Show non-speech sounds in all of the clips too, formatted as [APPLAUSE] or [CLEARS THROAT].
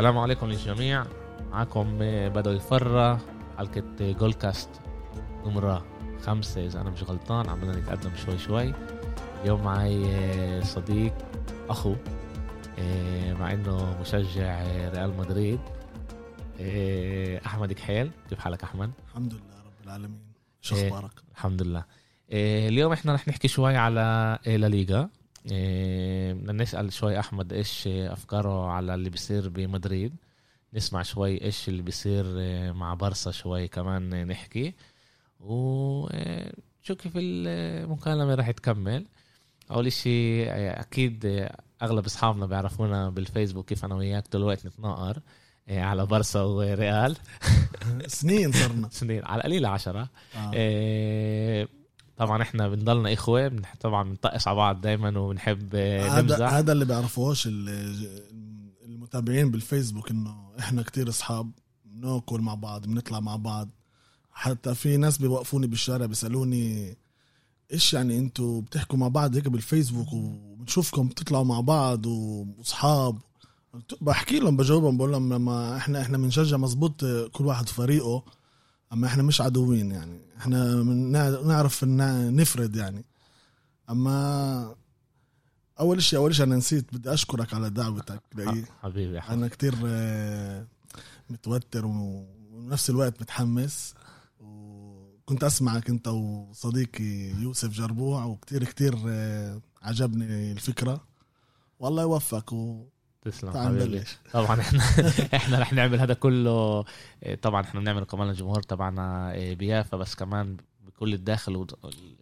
السلام عليكم للجميع. معكم بدوي فرة حلقة جول كاست نمرة خمسة إذا أنا مش غلطان. عم بدنا نتقدم شوي شوي. اليوم معي صديق أخو مع إنه مشجع ريال مدريد. أحمد كحيل. كيف حالك أحمد؟ الحمد لله رب العالمين. شو أخبارك؟ الحمد لله. اليوم إحنا رح نحكي شوي على لا ليغا. نسأل شوي أحمد إيش أفكاره على اللي بيصير بمدريد. نسمع شوي إيش اللي بيصير مع برصا شوي كمان نحكي. وشو كيف المكالمة راح تكمل. أول إشي أكيد أغلب أصحابنا بيعرفونا بالفيسبوك كيف أنا وياك طول الوقت نتناقر على برصا وريال. [LAUGHS] سنين صرنا. [LAUGHS] سنين على القليله عشرة. آه. طبعا إحنا بنضلنا إخوة طبعا بنطقس على بعض دايما وبنحب هذا هذا اللي بيعرفوش المتابعين بالفيسبوك إنه إحنا كتير أصحاب بناكل مع بعض بنطلع مع بعض. حتى في ناس بيوقفوني بالشارع بيسألوني إيش يعني أنتوا بتحكوا مع بعض هيك بالفيسبوك وبنشوفكم بتطلعوا مع بعض وأصحاب. بحكي لهم بجاوبهم بقول لهم لما إحنا إحنا بنشجع مزبوط كل واحد فريقه أما إحنا مش عدوين يعني. إحنا نعرف نفرد يعني. أما أول شيء أول شيء أنا نسيت بدي أشكرك على دعوتك. لأي حبيبي. أنا كتير آه، متوتر ونفس الوقت متحمس. وكنت أسمعك أنت وصديقي يوسف جربوع وكتير كتير آه، عجبني الفكرة. والله يوفقك. و تسلم حبيبي. طبعا [LAUGHS] إحنا إحنا رح نعمل هذا كله. طبعا إحنا بنعمل كمان الجمهور تبعنا آه، بيافا بس كمان بكل الداخل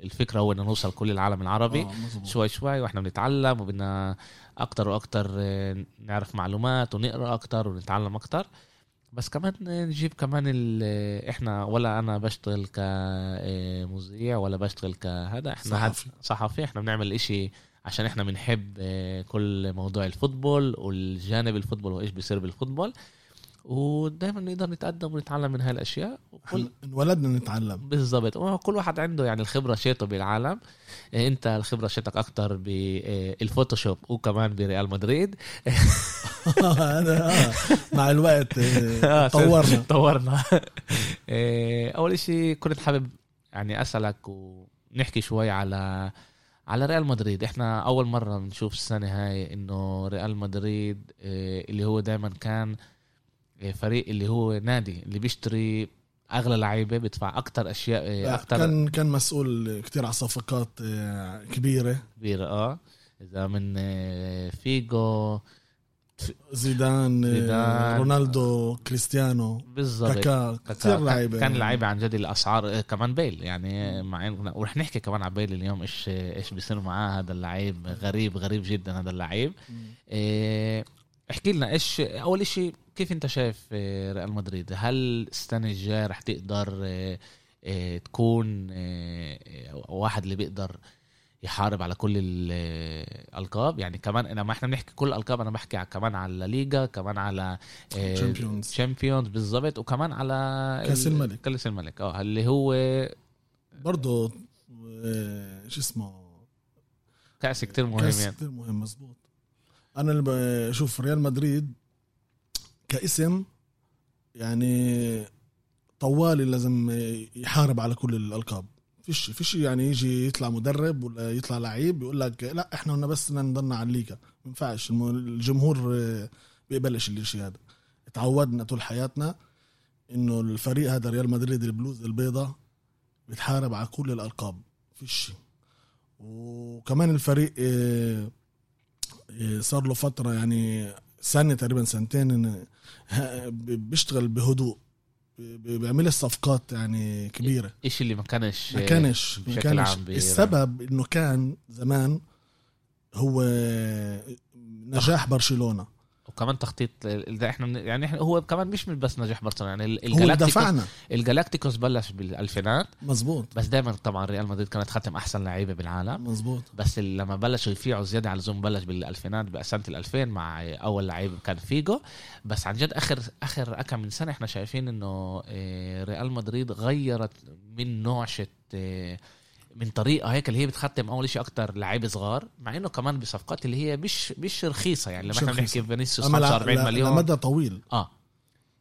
الفكرة هو إنه نوصل كل العالم العربي. آه شوي شوي وإحنا بنتعلم وبدنا أكتر وأكتر آه، نعرف معلومات ونقرأ أكتر ونتعلم أكتر. بس كمان نجيب كمان إحنا ولا أنا بشتغل كمذيع ولا بشتغل كهذا. إحنا صحفي. صحفي. إحنا بنعمل إشي عشان إحنا بنحب آه، كل موضوع ال football والجانب ال football وايش بيصير بال football. ودائما نقدر نتقدم ونتعلم من هاي الاشياء وكل... انولدنا نتعلم. بالضبط. وكل واحد عنده يعني الخبرة شيته بالعالم. آه، انت الخبرة شيتك أكثر بال football وكمان بريال مدريد. [LAUGHS] هذا مع الوقت آه، [LAUGHS] طورنا. [LAUGHS] طورنا. أول شيء كنت حابب يعني أسألك ونحكي شوي على على ريال مدريد. إحنا أول مرة نشوف السنة هاي إنه ريال مدريد آه اللي هو دائما كان آه فريق اللي هو نادي اللي بيشتري أغلى لعيبة بيدفع أكتر أشياء آه أكتر كان كان مسؤول كتير على صفقات كبيرة. كبيرة آه. إذا من فيجو زيدان, زيدان رونالدو كريستيانو بالضبط كاكا كثير لعيبة كان لعيبه عن جد الأسعار كمان بيل يعني مع ورح نحكي كمان على بيل اليوم إيش إيش بيصير معاه هذا اللعيب غريب غريب جدا هذا اللعيب. إيه احكي لنا إيش أول شيء كيف أنت شايف آه، ريال مدريد؟ هل السنة الجاية رح تقدر تكون واحد اللي بيقدر يحارب على كل الألقاب. يعني كمان أنا ما إحنا بنحكي كل الالقاب أنا بحكي كمان على ليغا كمان على Champions Champions بالضبط وكمان على كأس الملك. كأس الملك. آه اللي هو برضه آه، شو اسمه؟ كأس كتير مهم كأس يعني. كتير مهم مزبوط أنا اللي بشوف ريال مدريد كاسم يعني طوالي لازم يحارب على كل الألقاب. فيش فيش يعني يجي يطلع مدرب ولا يطلع لعيب يقول لك لا إحنا قلنا بس نضلنا على الليغا. ما ينفعش. الجمهور آه، بيقبلش الشيء هذا. اتعودنا طول حياتنا إنه الفريق هذا ريال مدريد البلوز البيضاء بيتحارب على كل الألقاب. فيش وكمان الفريق آه، آه، صار له فترة يعني سنة تقريبا سنتين [LAUGHS] بيشتغل بهدوء. بيعمل الصفقات يعني كبيرة. إيش اللي ما كانش ما كانش ما كانش. السبب إنه كان زمان هو نجاح برشلونة. وكمان تخطيط إحنا يعني إحنا هو كمان مش بس نجاح برشلونة يعني الجلاكتيكوس الجلاكتيكوس بلش بالألفينات. مزبوط بس دائما طبعا ريال مدريد كانت ختم أحسن لعيبة بالعالم. مزبوط بس لما بلشوا يدفعوا زيادة على اللزوم بلش بالألفينات بسنه ال2000 مع أول لعيب كان فيجو. بس عن جد اخر آخر كم من سنة إحنا شايفين إنه آه، ريال مدريد غيرت من نوعشه من طريقة هيك اللي هي بتختم أول شيء أكتر لعيبه صغار مع إنه كمان بصفقات اللي هي مش مش رخيصة يعني. لما إحنا. بنحكي فينيسيوس أما ل- 45 ل- مليون. لمدى طويل. آه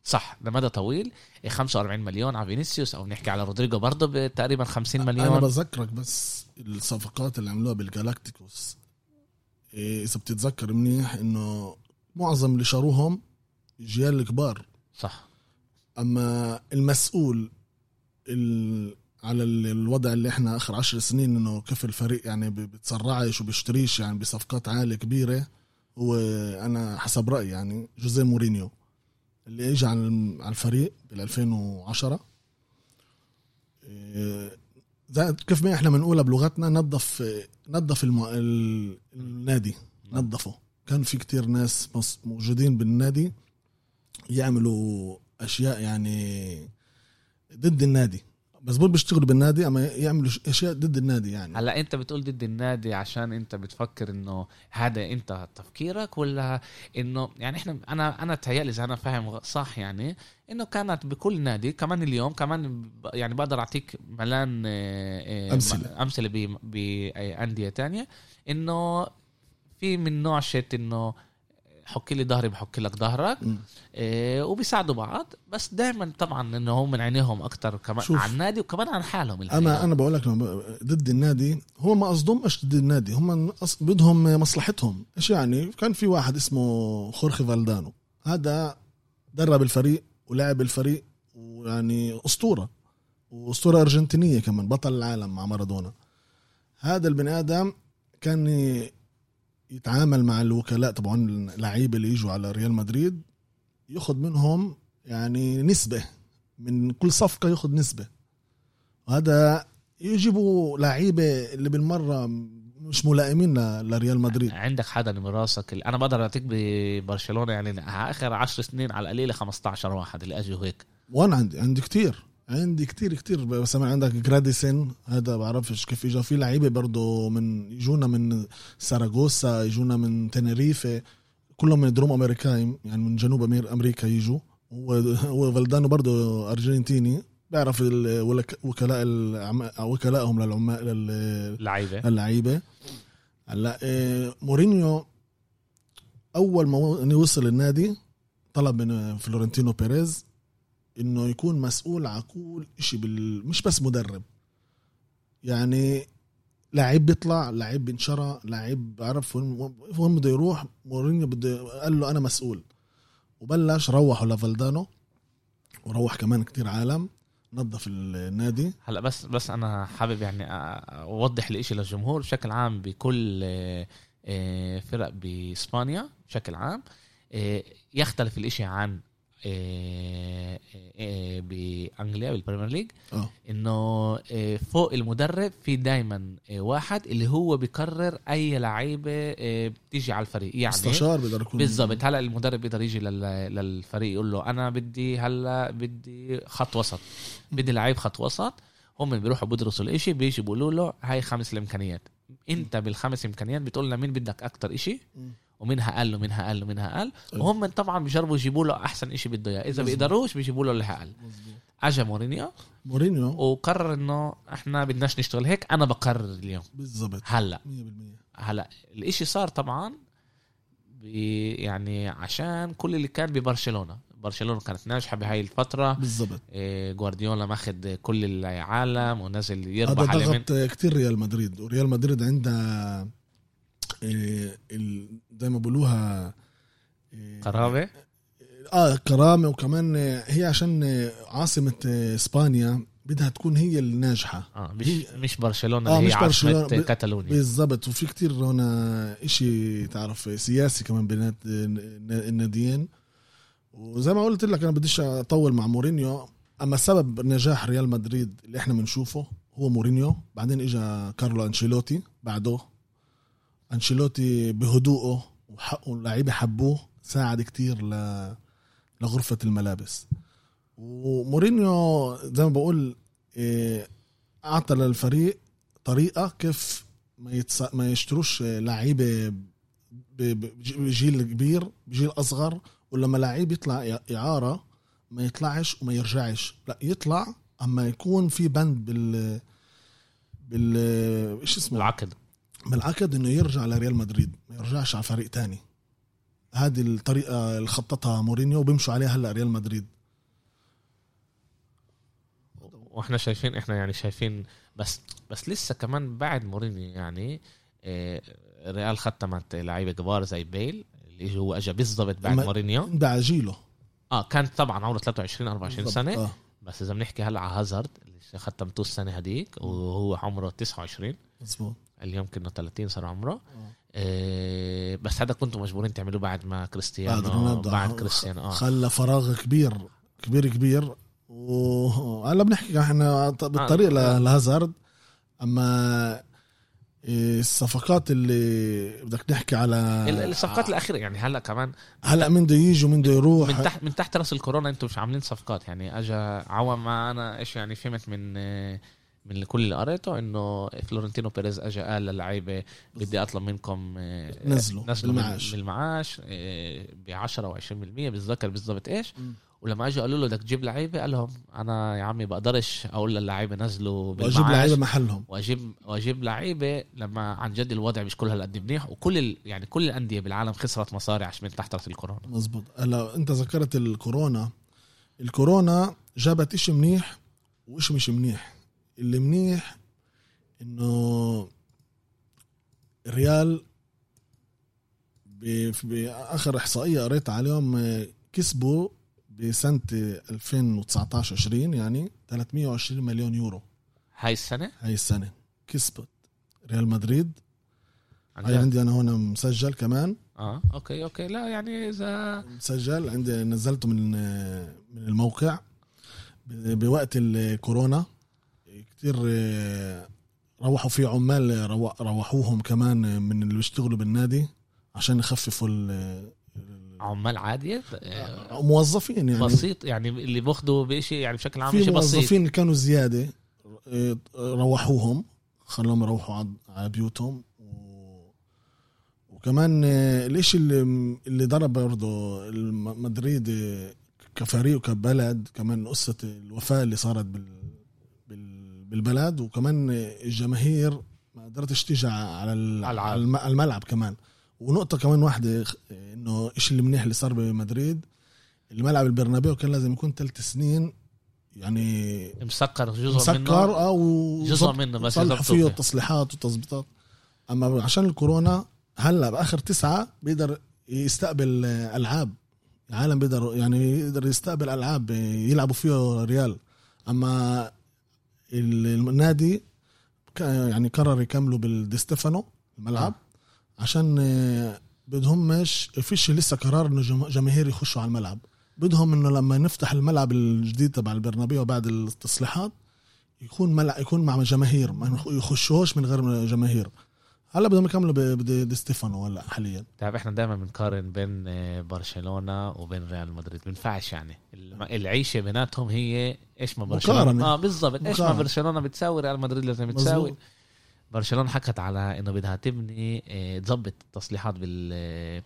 صح لمدى طويل. إيه 45 مليون على فينيسيوس أو نحكي على رودريجو برضه تقريبا 50 أنا مليون. بذكرك بس الصفقات اللي عملوها بالجالاكتيكوس. إيه، إذا بتتذكر منيح إنه معظم اللي شروهم جيال الكبار. صح. أما المسؤول ال... على ال- الوضع اللي إحنا آخر عشر سنين إنه كيف الفريق يعني بتسرعش وبيشتريش يعني بصفقات عالية كبيرة هو أنا حسب رأيي يعني جوزيه مورينيو اللي اجى على الفريق بال 2010 إيه، زي كيف ما إحنا بنقولها بلغتنا نظف نظف النادي نظفه. كان في كتير ناس موجودين بالنادي يعملوا أشياء يعني ضد النادي. بول بيشتغلوا بالنادي أما يعملوا أشياء ضد النادي يعني هلا أنت بتقول ضد النادي عشان أنت بتفكر إنه هذا أنت تفكيرك ولا إنه يعني إحنا أنا أنا تهيألي إذا أنا فاهم صح يعني إنه كانت بكل نادي كمان اليوم كمان يعني بقدر أعطيك ملان آه، آه،. أمثلة ب- بأندية تانية إنه في من نوع شت إنه حك لي ظهري بحك لك ظهرك. إيه وبيساعدوا بعض بس دائما طبعا إنه هم من عينيهم أكتر كمان شوف. على النادي وكمان عن حالهم أنا الحقيقة. أنا بقول لك ضد النادي هو ما قصدهمش ضد النادي هم بدهم مصلحتهم إيش يعني كان في واحد اسمه خورخي فالدانو هذا درب الفريق ولعب الفريق ويعني أسطورة وأسطورة أرجنتينية كمان بطل العالم مع مارادونا هذا البني آدم كان يتعامل مع الوكلاء طبعا اللعيبة اللي يجوا على ريال مدريد ياخذ منهم يعني نسبة من كل صفقة ياخذ نسبة. وهذا يجيبوا لعيبة اللي بالمرة مش ملائمين لريال مدريد. عندك حدا من راسك أنا بقدر أعطيك ببرشلونة يعني آخر عشر سنين على القليلة 15 واحد اللي أجوا هيك. وأنا عندي عندي كتير. عندي كتير كتير. بس أنا عندك جراديسن هذا بعرفش كيف اجى في لعيبة برضه من يجونا من ساراغوسا يجونا من تنريفة. كلهم من דרום أمريكا يعني من جنوب أمريكا يجوا. هو هو فالدانو برضه أرجنتيني. بيعرف وكلاء وكلائهم للعمال لل- لعيبه اللعيبه هلا إيه، مورينيو أول ما وصل النادي طلب من فلورنتينو بيريز. إنه يكون مسؤول على كل شيء بال... مش بس مدرب. يعني لعيب بيطلع لعيب بينشرى لعيب بعرف وين وين بده يروح مورينيو بده قال له أنا مسؤول. وبلش روحوا لفالدانو وروح كمان كتير عالم نظف النادي. هلا بس بس أنا حابب يعني أوضح الإشي للجمهور بشكل عام بكل آه، آه، فرق بإسبانيا بشكل عام. آه، يختلف الإشي عن بانجليا بال Premier League إنه آه، فوق المدرب في دايما واحد اللي هو بيقرر أي لعيبة آه، بتيجي على الفريق. يعني مستشار بيقدر يكون. بالضبط. هلا المدرب بيقدر يجي لل- للفريق يقول له أنا بدي هلا بدي خط وسط. بدي لعيب خط وسط. هم بيروحوا بيدرسوا الإشي بيجي بيقولوا له هاي خمس الإمكانيات. أنت بالخمس إمكانيات بتقول لنا مين بدك أكتر إشي. ومنها أقل ومنها أقل ومنها أقل أيوة. وهم طبعا بيجربوا يجيبوا له أحسن إشي بده إياه. إذا. بيقدروش بيجيبوا له اللي أقل. اجى مورينيو. مورينيو. وقرر إنه إحنا بدناش نشتغل هيك أنا بقرر اليوم. بالضبط. 100% هلا هلأ الإشي صار طبعا يعني عشان كل اللي كان ببرشلونة. برشلونة كانت ناجحة بهاي الفترة. بالضبط. إيه، جوارديولا ماخد كل العالم ونزل هذا يربح من ضغط كتير ريال مدريد. وريال مدريد عندها زي ما بقولوها إيه، قرابة؟ آه كرامه وكمان آه، هي عشان آه، عاصمة آه، إسبانيا بدها تكون هي الناجحة. آه مش هي- مش برشلونة آه، اللي هي عاصمة كاتالونيا. بالضبط. وفي كتير هنا إشي تعرف سياسي كمان بين الناديين. وزي ما قلت لك أنا بديش أطول مع مورينيو. أما سبب نجاح ريال مدريد اللي إحنا بنشوفه هو مورينيو. بعدين اجى كارلو أنشيلوتي بعده أنشيلوتي بهدوءه وحقه اللعيبه حبوه ساعد كتير ل... لغرفة الملابس. ومورينيو زي ما بقول إيه، أعطى للفريق طريقة كيف ما يتص... ما يشتروش لعيبة بجيل كبير بجيل أصغر ولما لعيب يطلع اعاره ما يطلعش وما يرجعش. لا يطلع أما يكون في بند بال بال إيش اسمه؟ العقد. بالعقد إنه يرجع لريال مدريد ما يرجعش على فريق تاني. هذه الطريقة اللي خططها مورينيو وبيمشوا عليها هلأ ريال مدريد. وإحنا شايفين إحنا يعني شايفين بس بس لسه كمان بعد مورينيو يعني آه، ريال ختمت لعيبة كبار زي بيل اللي هو اجى بالضبط بعد مورينيو. ده جيله آه كان طبعا عمره 23 24 بالضبط. سنة. آه. بس إذا بنحكي هلأ على هازارد اللي ختمته السنة هديك وهو عمره 29 مظبوط. اليوم كنا 30 صار عمره. آه. آه بس هذا كنتوا مجبورين تعملوه بعد ما كريستيانو بعد آه، كريستيانو آه. خلى فراغ كبير كبير كبير. وهلا بنحكي إحنا بالطريق آه. لهازارد. أما الصفقات اللي بدك نحكي على ال- الصفقات الأخيرة يعني هلا كمان هلا من بده يجي ومن بده يروح. من تحت من تحت رأس الكورونا أنتم مش عاملين صفقات يعني اجى عوام ما أنا إيش يعني فهمت من من كل اللي قريته إنه فلورنتينو بيريز اجى قال للعيبة بدي أطلب منكم آه، نزلوا نزلوا بالمعاش. من المعاش ب 10 و 20% بتذكر بالضبط إيش؟ مم. ولما أجوا قالوا له بدك تجيب لعيبة؟ قال لهم أنا يا عمي بقدرش أقول للعيبة نزلوا وأجيب بالمعاش. لعيبه محلهم. وأجيب وأجيب لعيبة لما عن جد الوضع مش كل هالقد منيح وكل ال... يعني كل الأندية بالعالم خسرت مصاري عشان من تحت الكورونا. مزبوط هلا أنت ذكرت الكورونا. الكورونا جابت إشي منيح وإشي مش منيح. اللي منيح إنه الريال في- بآخر إحصائية قريتها عليهم آه، كسبوا بسنة 2019 20 يعني 320 مليون يورو. هاي السنة؟ هاي السنة كسبت ريال مدريد. هاي؟ عندي أنا هون مسجل كمان. آه okay okay. لا يعني إذا مسجل عندي نزلته من من الموقع بوقت الكورونا. كتير آه، روحوا في عمال رو- روحوهم كمان من اللي بيشتغلوا بالنادي عشان يخففوا ال- عمال عادية؟ آه، موظفين يعني. بسيط يعني اللي باخذوا بشيء يعني بشكل عام شيء بسيط. موظفين اللي كانوا زيادة آه، روحوهم خلوهم يروحوا على بيوتهم. وكمان آه، الإشي اللي اللي ضرب برضه مدريد آه، كفريق وكبلد كمان قصة الوفاة اللي صارت بال... بال... بالبلد وكمان الجماهير ما قدرتش تيجي على الملعب كمان. ونقطة كمان واحدة إنه إيش اللي منيح اللي صار بمدريد الملعب البرنابيو كان لازم يكون ثلاث سنين يعني مسكر جزء مسكر منه آه و جزء منه بس صلحوا فيه. التصليحات والتظبيطات أما عشان الكورونا هلأ بآخر تسعة بيقدر يستقبل ألعاب. العالم بيقدر يعني يقدر يستقبل ألعاب يلعبوا فيه ريال. أما النادي يعني قرر يكملوا بالدي ستيفانو الملعب عشان آه، بدهم مش فيش لسه قرار إنه جم- جماهير يخشوا على الملعب. بدهم إنه لما نفتح الملعب الجديد تبع البرنابيو بعد التصليحات يكون ملعب يكون مع جماهير ما يخشوش من غير جماهير. هلا بدهم يكملوا بدي دي ستيفانو هلا حاليا. تعرف إحنا دائما بنقارن بين آه، برشلونة وبين ريال مدريد. بينفعش يعني. العيشة بيناتهم هي إيش ما برشلونه مقارنة. آه بالضبط. إيش ما. برشلونة بتساوي ريال مدريد لازم تساوي مظبوط. برشلونة حكت على إنه بدها تبني آه، تظبط التصليحات بال آه،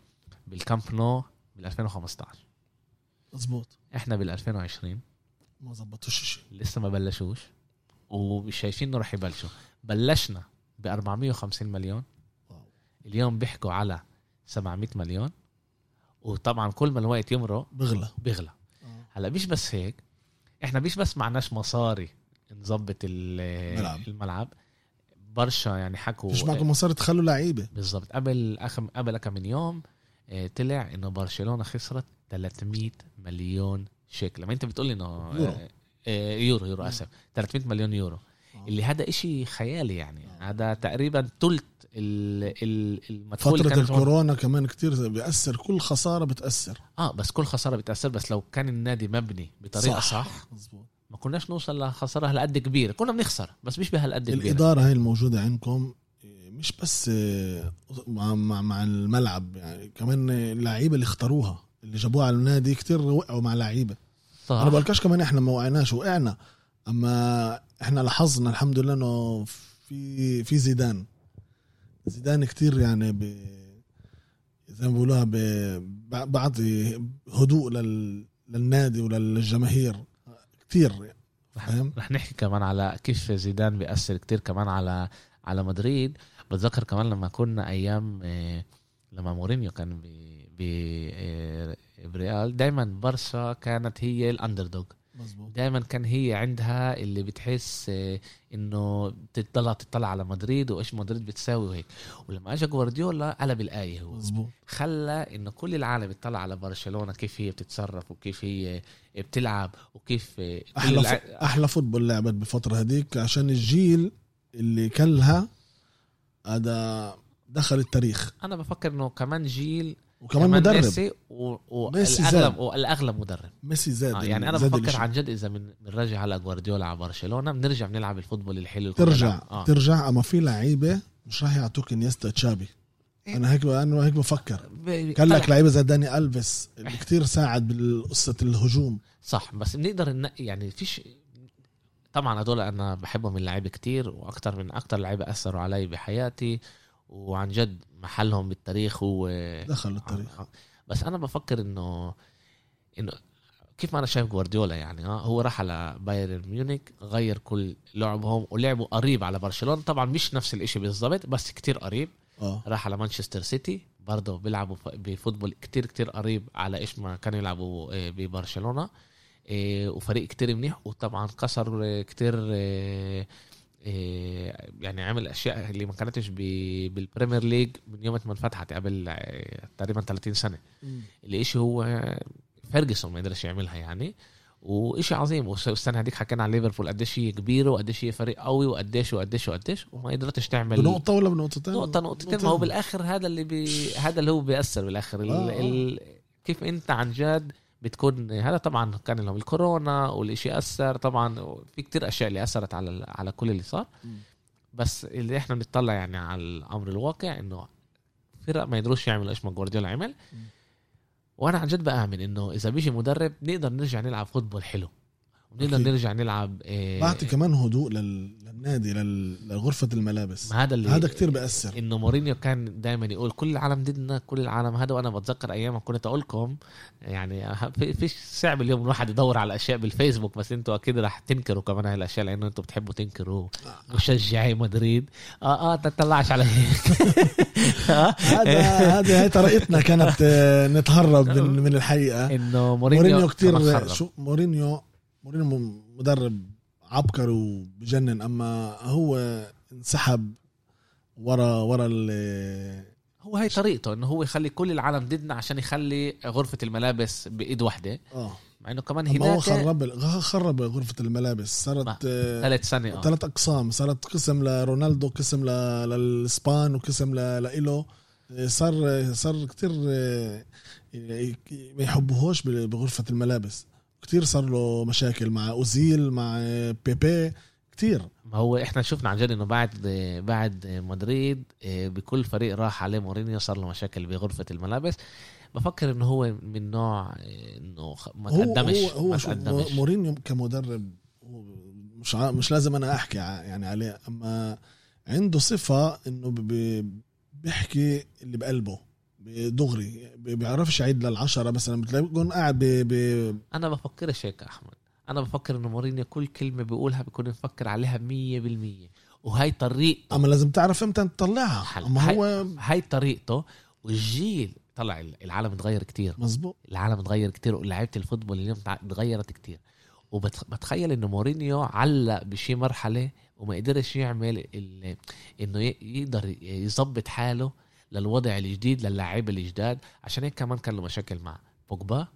بالكامب نو بال 2015 مزبوط إحنا بال 2020 ما زبطوش شيء لسه ما بلشوش. ومش شايفين إنه رح يبلشوا. بلشنا. ب 450 مليون. اليوم بيحكوا على 700 مليون. وطبعا كل ما الوقت يمرق بغلى. بيغلى هلأ مش بس هيك إحنا مش بس معناش مصاري نظبط ال- ملعب. الملعب برشا يعني حكوا فيش معكم مصاري تخلوا لعيبة. بالضبط. قبل أخم قبل كم من يوم آه، طلع إنه برشلونة خسرت 300 مليون شيكل لما أنت بتقول إنه يورو. آه، آه، يورو يورو آسف. 300 مليون يورو. آه. اللي هذا إشي خيالي يعني. آه. هذا تقريبا ثلث ال- ال- المدخول اللي فترة الكورونا كمان كتير بيأثر. كل خسارة بتأثر. آه بس كل خسارة بتأثر. بس لو كان النادي مبني بطريقة صح, صح مزبوط ما كناش نوصل لخسارة هالقد كبيرة. كنا بنخسر بس مش بهالقد كبيرة. الإدارة هاي الموجودة عندكم مش بس آه، مع, مع, مع الملعب يعني كمان اللعيبة اللي اختاروها اللي جابوها على النادي كتير وقعوا مع لعيبة صح. أنا بقولكش كمان إحنا ما وقعناش وقعنا. أما إحنا لاحظنا الحمد لله إنه في في زيدان. زيدان كتير يعني ب زي ما بيقولوها ب- بعطي هدوء لل... للنادي وللجماهير. كتير فاهم؟ رح نحكي كمان على كيف زيدان بيأثر كتير كمان على على مدريد. بتذكر كمان لما كنا أيام آه، لما مورينيو كان ب ب آه، بريال دائما برشا كانت هي ال underdog مظبوط دائما كان هي عندها اللي بتحس آه، إنه تطلع تطلع على مدريد وإيش مدريد بتساوي وهيك. ولما اجى جوارديولا قلب الآية هو. مظبوط. خلى إنه كل العالم يطلع على برشلونة كيف هي بتتصرف وكيف هي بتلعب وكيف كل أحلى الع... أحلى football لعبت بفتره هذيك عشان الجيل اللي كلها هذا دخل التاريخ. أنا بفكر إنه كمان جيل وكمان مدرب. ميسي و... والاغلب زاد. والأغلب مدرب. ميسي زاد آه يعني أنا زاد بفكر. عن جد إذا بنرجع على جوارديولا على برشلونة بنرجع بنلعب ال football الحلو ترجع. آه. ترجع. أما في لعيبة مش راح يعطوك إنيستا تشابي. أنا هيك أنا هيك بفكر. كان لك لعيبة زي داني ألفيس اللي كتير ساعد بقصه الهجوم. صح بس بنقدر ننقي يعني فيش طبعا هدول أنا بحبهم من لعيبه كتير وأكتر من أكتر لعيبة أثروا علي بحياتي. وعن جد محلهم بالتاريخ هو دخل التاريخ. بس أنا بفكر انه إنه كيف ما أنا شايف جوارديولا يعني آه هو راح على بايرن ميونخ غير كل لعبهم ولعبوا قريب على برشلونة. طبعا مش نفس الإشي بالضبط بس كتير قريب. آه. راح على مانشستر سيتي برضه بيلعبوا ب football كتير كتير قريب على إيش ما كانوا يلعبوا آه، ببرشلونة. آه، وفريق كتير منيح وطبعا كسر آه، كتير يعني عمل أشياء اللي ما كانتش بال Premier League من يوم ما انفتحت قبل آه، تقريبا 30 سنة. اللي إشي هو آه، فيرجسون ما قدرش يعملها يعني وإشي عظيم. والس- والسنة هذيك حكينا عن ليفربول قديش هي كبيرة وقديش هي فريق قوي وقديش وقديش وقديش وما قدرتش تعمل بنقطة ولا بنقطتين؟ نقطة نقطتين. ما هو بالآخر هذا اللي بي... هذا اللي هو بيأثر بالآخر. ال... آه، آه. ال... كيف أنت عن جد بتكون هذا طبعا كان لهم الكورونا والشيء أثر طبعا في كتير أشياء اللي أثرت على على كل اللي صار. بس اللي إحنا بنطلع يعني على الأمر الواقع إنه فرق ما يقدروش يعملوا إيش ما جوارديولا عمل. وأنا عن جد بآمن إنه إذا بيجي مدرب نقدر نرجع نلعب فوتبول حلو ونقدر. نرجع نلعب إيه بعطي كمان هدوء لل... للنادي لل... لغرفة الملابس. هذا اللي هذا كتير بيأثر إنه مورينيو كان دائما يقول كل العالم ضدنا كل العالم هذا وأنا بتذكر أيام ما كنت أقول لكم يعني في فيش صعب اليوم الواحد يدور على اشياء بالفيسبوك بس أنتوا أكيد راح تنكروا كمان هاي الأشياء لأنه أنتوا بتحبوا تنكروا. مشجعي مدريد. آه آه تطلعش على هيك. [LAUGHS] آه، هذا هذه هي طريقتنا كانت آه، نتهرب من, من الحقيقة. إنه مورينيو مورينيو كتير خرب. شو مورينيو مورينيو م- مدرب عبقر وبجنن أما هو انسحب ورا ورا ال هو هاي طريقته إنه هو يخلي كل العالم ضدنا عشان يخلي غرفة الملابس بإيد واحدة. آه. مع إنه كمان أما هو هناك خرب خرب غرفة الملابس. صارت آه، ثلاث سنه آه. ثلاث أقسام صارت قسم لرونالدو قسم للإسبان وقسم لإله. صار صار كتير آه، ما يحبوهوش بغرفة الملابس. كتير صار له مشاكل مع أوزيل مع بيبي كتير. ما هو إحنا شفنا عن جد إنه بعد بعد مدريد آه، بكل فريق راح عليه مورينيو صار له مشاكل بغرفة الملابس. بفكر إنه هو من نوع آه، إنه ما هو تقدمش هو هو تقدمش. مورينيو كمدرب هو مش مش لازم أنا أحكي يعني عليه أما عنده صفة إنه بيحكي اللي بقلبه. دغري بيعرفش يعيد للعشرة مثلا بتلاقيه قاعد ب... ب... أنا بفكرش هيك أحمد. أنا بفكر إنه مورينيو كل كلمة بيقولها بيكون مفكر عليها مية بالمية. وهي طريقته. أما لازم تعرف إمتى تطلعها. أما هو هاي طريقته. والجيل طلع العالم اتغير كتير. مزبوط العالم اتغير كتير ولعيبة ال football اليوم اتغيرت كتير. وبتخيل إنه مورينيو علق بشي مرحلة وما قدرش يعمل إنه يقدر يظبط حاله للوضع الجديد للاعيبه الجداد عشان هيك كمان كان له مشاكل مع بوجبا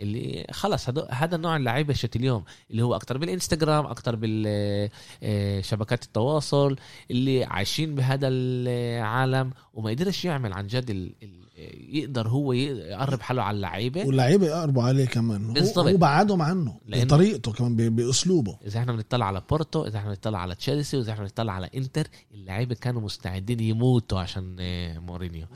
اللي خلص هذا النوع اللعيبة شت اليوم اللي هو أكتر بالإنستغرام أكتر بالشبكات التواصل اللي عايشين بهذا العالم وما قدرش يعمل عن جد. ال... يقدر هو يقرب حاله على اللعيبة. واللعيبة يقربوا عليه كمان. هو, بالضبط. هو بعدهم عنه بطريقته كمان. بأسلوبه. إذا إحنا بنطلع على بورتو إذا إحنا بنطلع على تشيلسي واذا إحنا بنطلع على إنتر اللعيبة كانوا مستعدين يموتوا عشان آه، مورينيو.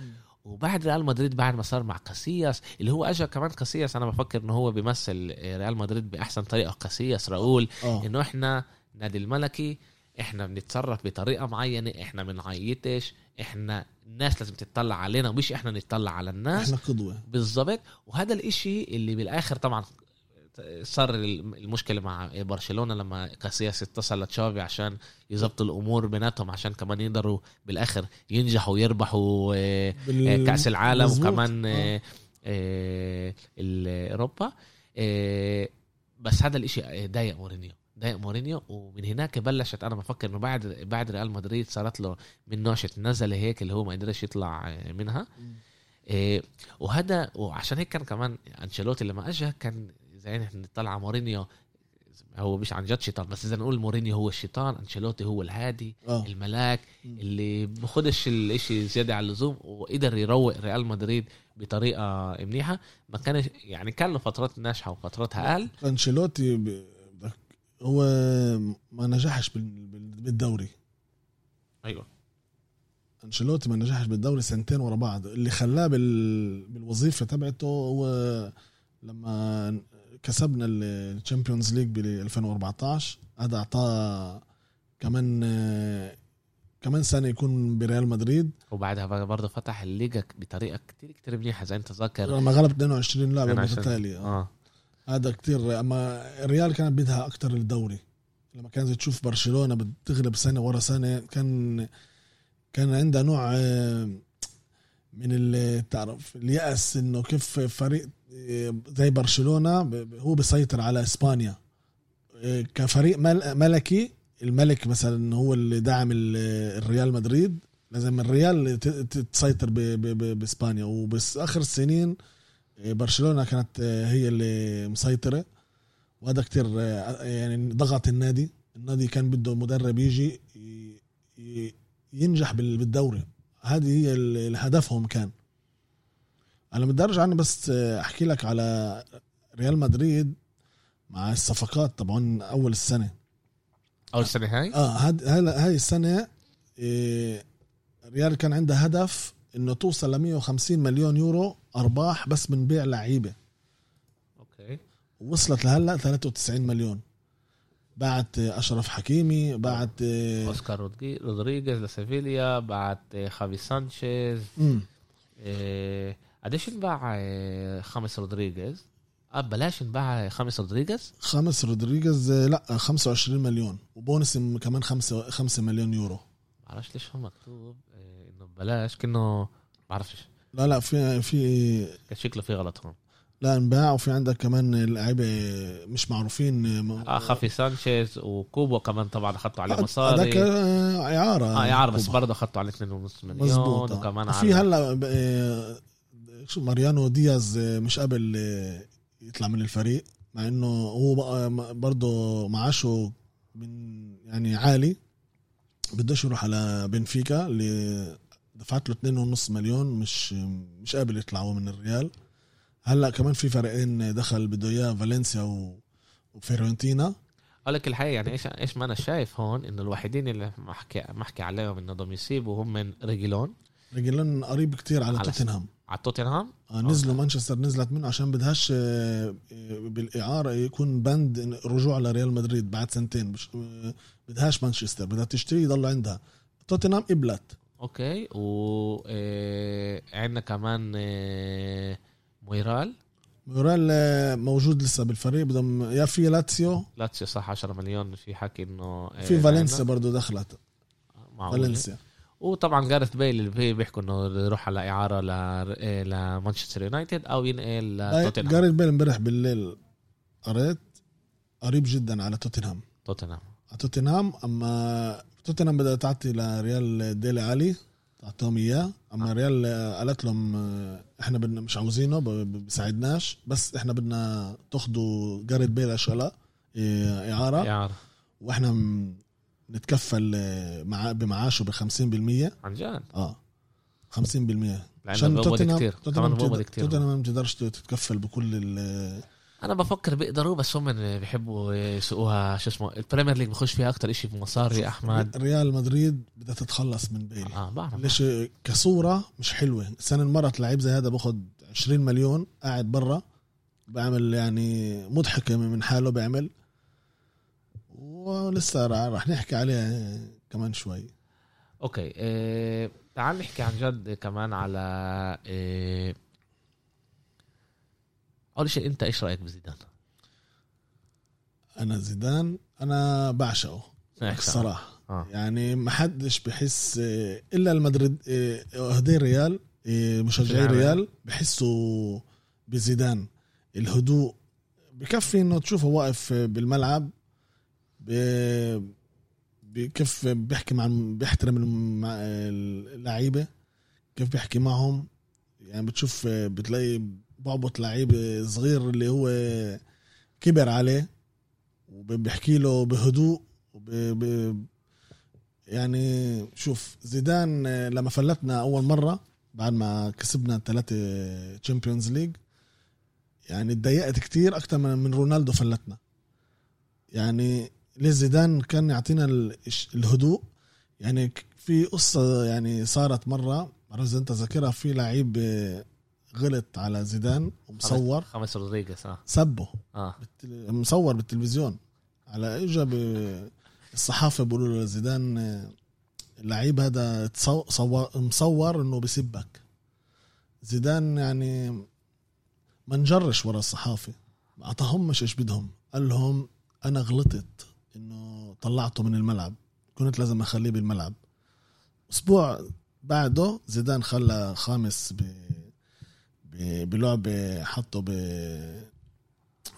وبعد ريال مدريد بعد ما صار مع كاسياس اللي هو اجى كمان كاسياس أنا بفكر إنه هو بيمثل آه، ريال مدريد بأحسن طريقة. كاسياس راؤول آه. إنه إحنا نادي الملكي إحنا بنتصرف بطريقة معينة إحنا بنعيطش إحنا الناس لازم تطلع علينا ومش إحنا نطلع على الناس. إحنا قدوة. بالضبط. وهذا الإشي اللي بالآخر طبعا صار المشكلة مع برشلونة لما كاسياس اتصل لتشافي عشان يظبطوا الأمور بيناتهم عشان كمان يقدروا بالآخر ينجحوا ويربحوا آه، بال- كأس العالم مظبوط. وكمان آه. آه، آه، اوروبا آه، بس هذا الإشي ضايق مورينيو. ضايق مورينيو ومن هناك بلشت أنا بفكر إنه بعد بعد ريال مدريد صارت له من نوشة نزله هيك اللي هو ما قدرش يطلع آه، منها. إيه وهذا وعشان هيك كان كمان أنشيلوتي لما اجى كان زي نطلع على مورينيو هو مش عن جد شيطان بس إذا نقول مورينيو هو الشيطان أنشيلوتي هو الهادي آه. الملاك. اللي بخدش الإشي زيادة عن اللزوم وقدر يروق ريال مدريد بطريقة منيحة. ما كان يعني كان له فترات ناجحة وفترات أقل. أنشيلوتي ب- هو ما نجحش بال- بال- بالدوري. أيوه. أنشيلوتي ما نجحش بالدوري سنتين ورا بعض. اللي خلاه بال... بالوظيفة تبعته هو لما كسبنا ال Champions League ب 2014 هذا أعطاه كمان كمان سنة يكون بريال مدريد. وبعدها برضه فتح الليجا بطريقة كتير كتير منيحه زي أنت ذاكر لما غلب 22 لاعب 22. متتاليه آه. هذا كتير. أما الريال كانت بدها أكتر الدوري. لما كانت تشوف برشلونة بتغلب سنة ورا سنة كان كان عندها نوع آه، من اللي تعرف اليأس إنه كيف فريق آه، زي برشلونة هو بيسيطر على إسبانيا. آه، كفريق مل- ملكي الملك مثلا هو اللي داعم ال- الريال مدريد. لازم الريال تسيطر بإسبانيا. وبس آخر السنين برشلونة كانت هي اللي مسيطرة. وهذا كتير يعني ضغط النادي. النادي كان بده مدرب يجي ينجح بال- بالدوري. هذه هي هدفهم كان. أنا بدي أرجع أنا بس أحكي لك على ريال مدريد مع الصفقات طبعا أول السنة. أول سنه هاي؟ آه هاد هاي السنة إيه ريال كان عندها هدف إنه توصل ل 150 مليون يورو أرباح بس من بيع لعيبة. okay. وصلت لهلأ 93 مليون. بعت أشرف حكيمي بعت أوسكار رودري- رودريغيز لسيفيليا بعد آه، خافي سانشيز. آه، قديش انباع آه، خاميس رودريغيز؟ آه بلاش انباع خاميس رودريغيز؟ خاميس رودريغيز لأ 25 مليون. وبونس كمان 5 5 مليون يورو. معرفش ليش هو مكتوب آه، إنه بلاش كأنه بعرفش لا لا في في كان شكله في غلط هون. لا انباع وفي عندك كمان لعيبه مش معروفين. آه خافي سانشيز وكوبو كمان طبعا أخذتوا عليه هذاك مصاري. آه، إعارة. آه يعار بس. برضه أخذتوا عليه 2.5 مليون مزبوط آه. وكمان على هلا آه، شو ماريانو دياز آه، مش قابل آه، يطلع من الفريق مع إنه هو برضه معاشه من يعني عالي. بدوش يروح على بنفيكا اللي دفعت له 2.5 مليون مش مش قابل يطلع هو من الريال. هلأ كمان في فريقين دخل بده إياه فالنسيا و- وفيرونتينا. أقول لك الحقيقة يعني إيش إيش ما أنا شايف هون إنه الوحيدين اللي محكي محكي عليهم إنه بدهم يسيبوا هم من ريجيلون. رجلان قريب كتير على على توتنهام. على توتنهام؟ آه نزلوا مانشستر نزلت منه عشان بدهاش آه، آه، بالإعارة يكون بند رجوع لريال مدريد بعد سنتين آه، بدهاش مانشستر بدها تشتري يضل عندها. توتنهام قبلت. okay و آه، كمان آه، مايورال. مايورال آه، موجود لسه بالفريق بدهم يا في لاتسيو. لاتسيو صح 10 مليون. في حكي إنه في فالنسيا. برضه دخلت. فالنسيا. وطبعا جاريث بيل اللي بي- بيحكوا إنه يروح على إعارة ل لمانشستر يونايتد أو ينقل لتوتنهام جاريث بيل امبارح بالليل قريت قريب جدا على توتنهام توتنهام على توتنهام أما توتنهام بدها تعطي لريال ديلي علي تعطيهم إياه. أما ريال قالت لهم آه، إحنا بدنا مش عاوزينه ب- ب- بساعدناش بس إحنا بدنا تاخذوا جاريت بيل اشغله إيه، إعارة. إعارة. وإحنا نتكفل آه، مع بمعاشه ب 50% عن جد؟ آه 50% لأنه بقبض كتير. كمان توتنهام توتنهام ما بتقدرش تتكفل بكل ال أنا بفكر بيقدروا بس هم بيحبوا يسوقوها شو اسمه ال Premier League بخش فيها أكتر شيء بمصاري أحمد. ريال مدريد بدها تتخلص من بيل. آه بعرف. ليش كصورة مش حلوة. السنة اللي مرت لعيب زي هذا بأخذ 20 مليون قاعد برا بعمل يعني مضحكة من حاله بيعمل ولسه رح رح نحكي عليه كمان شوي. okay إيه تعال نحكي عن جد كمان على إيه أول شيء أنت إيش رأيك بزيدان؟ أنا زيدان أنا بعشقه الصراحة آه. يعني ما حدش بحس إلا المدريد اهدي ريال مشجعي. ريال بحسوا بزيدان الهدوء بكفي إنه تشوفه واقف بالملعب كيف بيحكي مع بيحترم اللعيبة كيف بيحكي معهم يعني بتشوف بتلاقي بعبط لعيب صغير اللي هو كبر عليه وبيحكي له بهدوء. يعني شوف زيدان لما فلتنا أول مرة بعد ما كسبنا ثلاثة Champions League يعني اتضايقت كتير أكتر من من رونالدو فلتنا يعني ليه زيدان كان يعطينا الهدوء يعني في قصة يعني صارت مرة بعرف إذا أنت ذاكرها في لعيب آه، غلط على زيدان ومصور. خمس رودريغيز آه. سبه. آه. بالتل- مصور بالتلفزيون. على إجا ب- الصحافة بيقولوا له زيدان اللعيب هذا مصور إنه بسبك زيدان يعني ما نجرش ورا الصحافة. ما أعطاهمش إيش بدهم. قال لهم أنا غلطت إنه طلعته من الملعب. كنت لازم أخليه بالملعب. أسبوع بعده زيدان خلى خامس ب- بلعبه حطه ب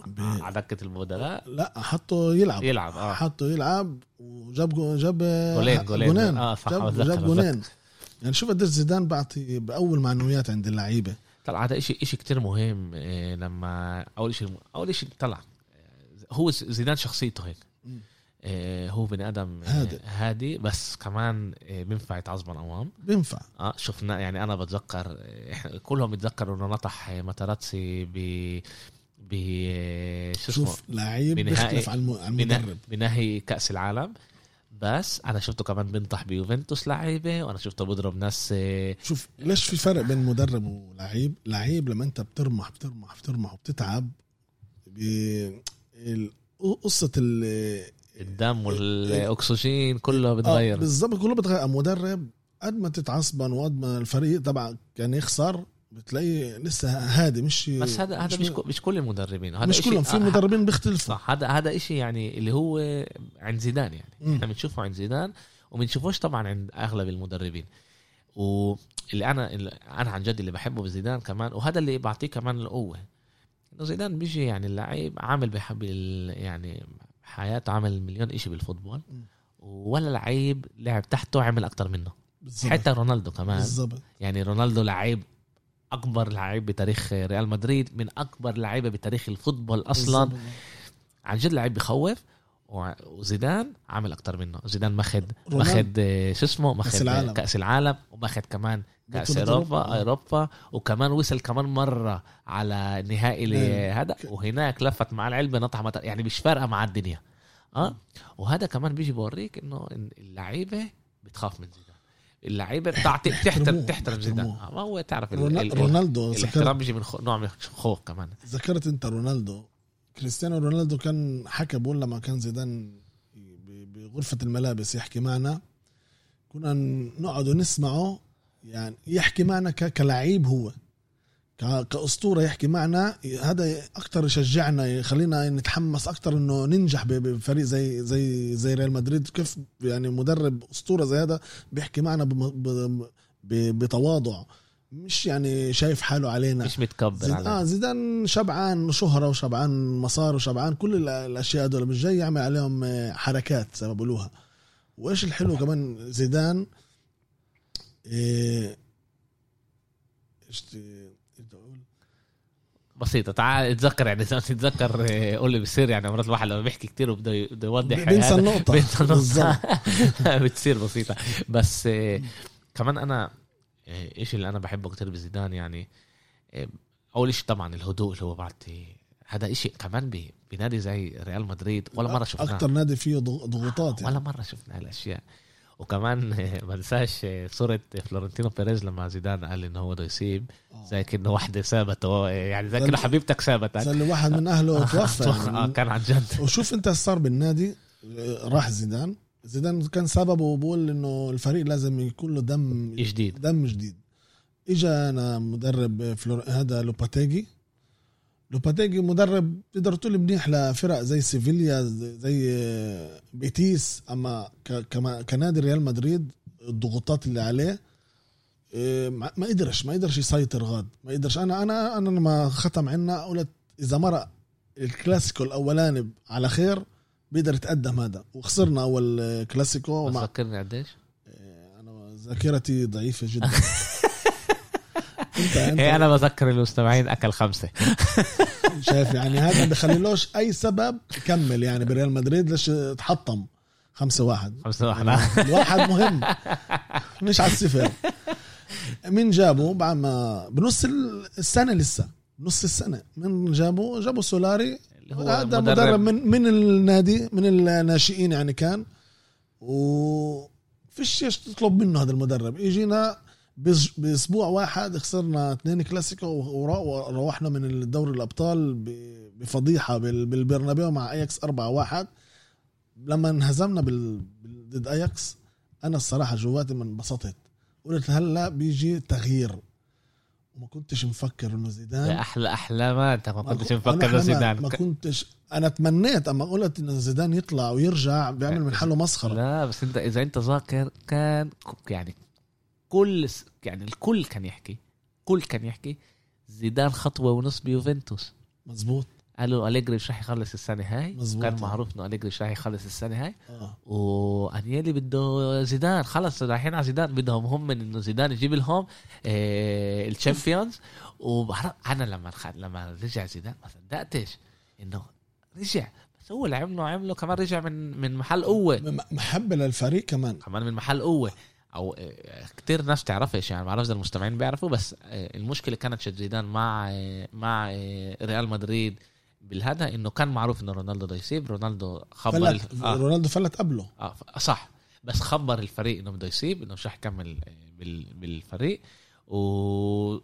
ب... على دكة البدلاء لا حطه يلعب. يلعب آه. حطه يلعب وجاب جاب جولين- جولين. جولين آه، صح، جاب, جولين يعني شوف قديش زيدان بعطي بأول معنويات عند اللعيبة. طلع هذا شيء شيء كتير مهم إيه، لما أول شيء أول شيء طلع هو زيدان شخصيته هيك. هو بني آدم إيه، هادئ. هادي بس كمان إيه، بينفع يتعصبن اوام بينفع. آه شفنا يعني أنا بتذكر كلهم بيتذكروا إنه نطح ماتراتسي ب ب شو اسمه؟ شوف لعيب بيختلف بنا- المدرب. بنهي كأس العالم. بس أنا شفته كمان بينطح بيوفنتوس لعيبة وأنا شفته بضرب ناس شوف ليش في فرق بين مدرب ولعيب؟ لعيب لما أنت بترمح بترمح بترمح وبتتعب قصة الدم والأكسجين كله آه بتغير. بالظبط كله بتغير. مدرب قد ما تتعصبن وقد ما الفريق تبعك كان يخسر بتلاقي لسه هادي مش بس هذا هذا مش مش كل المدربين. هذا مش كلهم في آه، مدربين بيختلفوا. صح هذا هذا إشي يعني اللي هو عند زيدان يعني. إحنا بنشوفه عند زيدان وبنشوفوش طبعا عند أغلب المدربين. واللي أنا اللي أنا عن جد اللي بحبه بزيدان كمان وهذا اللي بعطيه كمان القوة. إنه زيدان بيجي يعني اللعيب عامل بحب ال- يعني حياته عمل مليون إشي بال football. ولا لعيب لعب تحته عمل أكتر منه بالظبط حتى رونالدو كمان بالظبط يعني رونالدو لعيب أكبر لعيب بتاريخ ريال مدريد من أكبر لعيبة بتاريخ ال football أصلا بالظبط. عن جد لعيب بخوف وزيدان عامل أكتر منه زيدان ماخد. ماخد آه، شو اسمه ماخد كأس العالم. كأس العالم وماخد كمان كاس اوروبا. اوروبا وكمان وصل كمان مرة على نهائي نعم. هذا وهناك لفت مع العلبه نطح مطر يعني مش فارقة مع الدنيا آه وهذا كمان بيجي بوريك إنه اللعيبة بتخاف من زيدان اللعيبة بتعطي [LAUGHS] بتحترم بيحترموه، تحترم زيدان. آه، ما هو تعرف ال- رونا- ال- رونالدو الاحترام بيجي من. نوع من الخوف كمان ذكرت أنت رونالدو كريستيانو رونالدو كان حكى بقول لما كان زيدان ب- بغرفة الملابس يحكي معنا كنا نقعد نسمعه يعني يحكي معنا كلعيب هو. ك- كأسطورة يحكي معنا. هذا أكتر يشجعنا يخلينا نتحمس أكتر إنه ننجح بفريق زي زي زي ريال مدريد. كيف يعني مدرب أسطورة زي هذا بيحكي معنا بتواضع. مش يعني شايف حاله علينا. مش متكبر زيد... عليه. آه زيدان شبعان شهرة وشبعان مصار وشبعان. كل ال- الأشياء دول مش جاي يعمل عليهم حركات زي ما بقولوها وإيش الحلو كمان زيدان. إيش ت- إيش بدي أقول؟ بسيطة تعال اتذكر يعني ما تتذكر آه، قول لي بصير يعني مرات الواحد لما بيحكي كتير وبده بده يوضح بينسى هذا، النقطة. [LAUGHS] بينسى النقطة. [LAUGHS] بتصير بسيطة. بس آه، كمان أنا آه، إيش اللي أنا بحبه كتير بزيدان يعني أول شيء طبعا الهدوء اللي هو بعطي هذا إشي كمان بنادي زي ريال مدريد ولا مرة شفناه. أكتر نادي فيه ضغ- ضغوطات يعني. ولا مرة شفنا هالأشياء وكمان آه، ما انساش آه، صورة فلورنتينو بيريز لما زيدان قال إنه هو بده يسيب آه. زي كأنه واحدة سابته يعني زي كأنه حبيبتك سابتك زي واحد من أهله توفى. آه يعني. كان عن جد. [LAUGHS] وشوف أنت صار بالنادي آه، راح زيدان. زيدان كان سببه بقول إنه الفريق لازم يكون له دم جديد. دم جديد. اجانا مدرب فلور هذا لوبيتيجي. لوبيتيجي مدرب تقدر تقول منيح لفرق زي سيفيليا زي بيتيس اما كنادي ريال مدريد الضغوطات اللي عليه ما ما قدرش ما قدرش يسيطر غاد ما قدرش أنا أنا أنا لما ختم عنا قلت اذا مرق الكلاسيكو الاولاني على خير بيقدر يتقدم هذا وخسرنا اول كلاسيكو ما فكرني قديش أنا ذاكرتي ضعيفه جدا انت انت. هي أنا بذكر المستمعين أكل خمسة. [LAUGHS] شايف يعني هذا ما بخليلوش أي سبب يكمل يعني بريال مدريد ليش تحطم؟ خمسة واحد. خمسة واحد. الواحد مهم. مش على الصفر. مين جابه؟ بعد ما بنص السنة لسه. نص السنة. من جابه؟ جابوا سولاري. هذا مدرب, مدرب من من النادي من الناشئين يعني كان. وفيش إيش تطلب منه هذا المدرب. يجينا بأسبوع واحد خسرنا اثنين كلاسيكو وروحنا من الدوري الأبطال بفضيحة بال- بالبرنابيو مع اياكس 4 1 لما انهزمنا ضد اياكس أنا الصراحة جواتي من انبسطت. قلت هلا بيجي تغيير. وما كنتش مفكر إنه زيدان. أحلى احلامات أنت ما ما كنتش كن- مفكر إنه ما- زيدان. ما كنتش أنا تمنيت أما قلت إنه زيدان يطلع ويرجع بيعمل من حاله مسخرة. لا بس أنت إذا أنت ذاكر كان يعني كل يعني الكل كان يحكي كل كان يحكي زيدان خطوة ونص بيوفنتوس. مزبوط قالوا أليجري مش راح يخلص السنة هاي. مزبوط. كان معروف إنه أليجري مش راح يخلص السنة هاي. آه. وأنيلي بده زيدان. خلص رايحين على زيدان. بدهم هم من إنه زيدان يجيب لهم آه الشامبيونز. وبعرف أنا لما خ- لما رجع زيدان ما صدقتش إنه رجع. بس هو اللي عمله عمله كمان رجع من من محل قوة. محبة للفريق كمان. كمان من محل قوة. أو آه، كتير ناس تعرفش يعني ما بعرفش إذا المستمعين بيعرفوا بس آه، المشكلة كانت شد زيدان مع آه، مع ريال مدريد بالهذا إنه كان معروف إنه رونالدو بده يسيب رونالدو خبر فلت الف- آه. رونالدو فلت قبله. آه صح. بس خبر الفريق إنه بده يسيب إنه مش رح يكمل بال- بالفريق. و...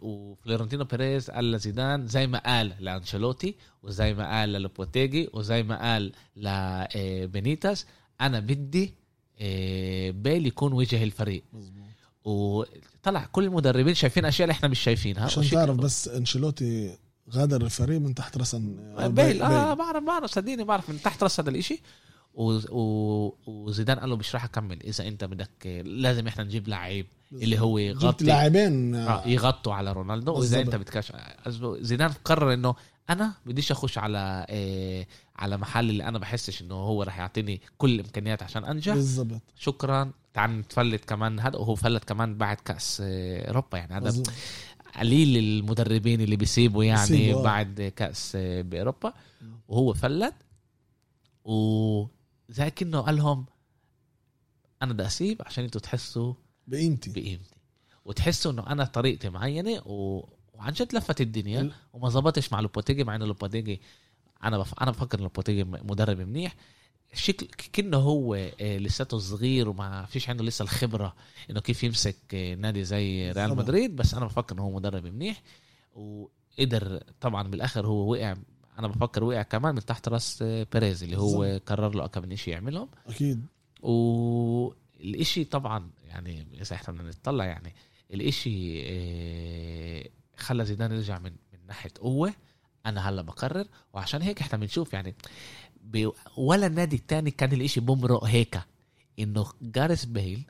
وفلورنتينو بيريز قال لزيدان زي ما قال لأنشيلوتي وزي ما قال للوبوتيجي وزي ما قال لبينيتيز أنا بدي بيل يكون وجه الفريق. مزبوط وطلع كل المدربين شايفين أشياء اللي إحنا مش شايفينها. عشان تعرف بس أنشيلوتي غادر الفريق من تحت راس بيل آه بعرف بعرف صدقني بعرف من تحت رأس هذا الإشي. و... و... وزيدان قال له مش راح أكمل. إذا أنت بدك لازم إحنا نجيب لعيب اللي هو يغطي لاعبين. آه يغطوا على رونالدو. وإذا. أنت بدكش قصده زيدان قرر إنه أنا بديش اخش على إيه على محل اللي أنا بحسش انه هو راح يعطيني كل الامكانيات عشان انجح. بالضبط. شكرا. تعال نتفلت كمان. هذا وهو فلت كمان بعد كأس آه، أوروبا يعني. هذا. قليل المدربين اللي بيسيبوا يعني بيسيبوا، آه. بعد كأس آه، بأوروبا. وهو فلت. وزي كأنه قال لهم أنا بدي أسيب عشان أنتوا تحسوا بقيمتي. بقيمتي. وتحسوا إنه أنا طريقتي معينة و... وعن جد لفت الدنيا ال- وما زبطش مع لوبوتيجي مع انه لوبوتيجي أنا بف... أنا بفكر إن لوبوتيجي مدرب منيح شكل كأنه هو آه، لساته صغير وما فيش عنده لسه الخبرة إنه كيف يمسك آه، نادي زي ريال. مدريد بس أنا بفكر انه هو مدرب منيح وقدر طبعا بالآخر هو وقع أنا بفكر وقع كمان من تحت رأس آه، بيريز اللي هو بالظبط. قرر له كم شيء يعملهم أكيد والإشي طبعا يعني إذا إحنا بدنا نطلع يعني الإشي آه، خلى زيدان يرجع من من ناحية قوة. أنا هلا بقرر وعشان هيك إحنا بنشوف يعني ولا النادي التاني كان الإشي بمرق هيك إنه جاريس بيل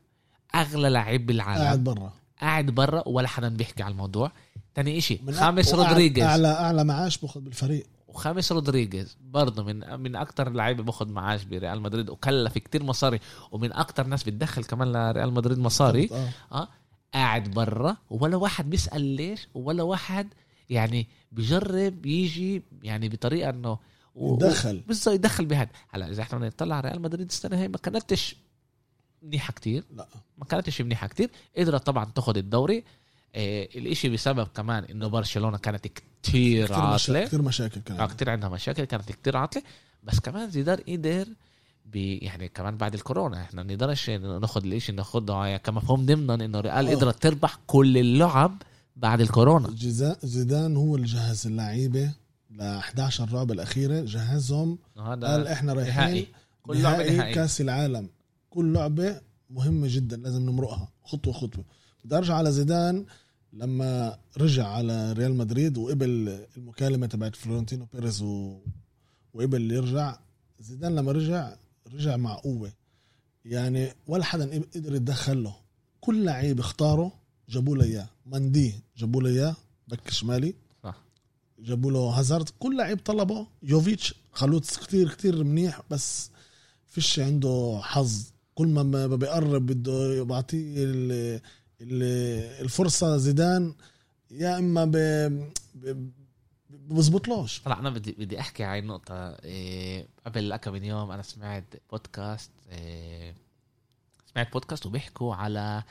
أغلى لعيب بالعالم. قاعد برا. قاعد برا ولا حدا بيحكي على الموضوع. تاني من خاميس وقاعد رودريغيز. اعلى أعلى معاش باخذ بالفريق. وخاميس رودريغيز برضه من من أكتر اللعيبه باخذ معاش بريال مدريد وكلف كتير مصاري. ومن أكتر ناس بتدخل كمان لريال مدريد مصاري. آه. قاعد برا ولا واحد بيسأل ليش ولا واحد يعني بجرب يجي يعني بطريقة إنه يتدخل. بالظبط يدخل بهذا هلأ إذا إحنا نطلع على ريال مدريد السنة هي ما كانتش منيحة كتير. لا. ما كانتش منيحة كتير. قدرت طبعا تاخذ الدوري. آه الإشي بسبب كمان إنه برشلونة كانت كتير كثير عاطلة. مشاكل كثير مشاكل آه كان كتير عندها مشاكل كانت كتير عاطلة. بس كمان زيدان قدر يعني كمان بعد الكورونا إحنا ما نقدرش ناخد الإشي ناخده كمفهوم ضمنا إنه ريال آه. قدرت تربح كل اللعب بعد الكورونا. زيدان هو اللي جهز اللعيبة ل 11 لعبه الأخيرة جهزهم. قال هذا إحنا نهائي. رايحين كل لعبة نهائي نهائي. كأس العالم. كل لعبة مهمة جدا لازم نمرقها. خطوه خطوة. بدي أرجع على زيدان. لما رجع على ريال مدريد وقبل المكالمة تبعت فلورنتينو بيريز و... وقبل يرجع زيدان لما رجع رجع مع قوة. يعني ولا حدا قدر يتدخل له. كل لعيب اختاره جابوا له إياه. مندي جابوا له إياه back شمالي. صح. جابوا له هازارد. كل لعيب طلبه. يوفيتش خلوه كتير كتير منيح بس فيش عنده حظ. كل ما بيقرب بده بعطيه ال- الفرصة زيدان يا إما ب- ب- بزبطلوش طلع أنا بدي بدي أحكي على النقطة إيه قبل كم من يوم أنا سمعت بودكاست إيه سمعت بودكاست وبيحكوا على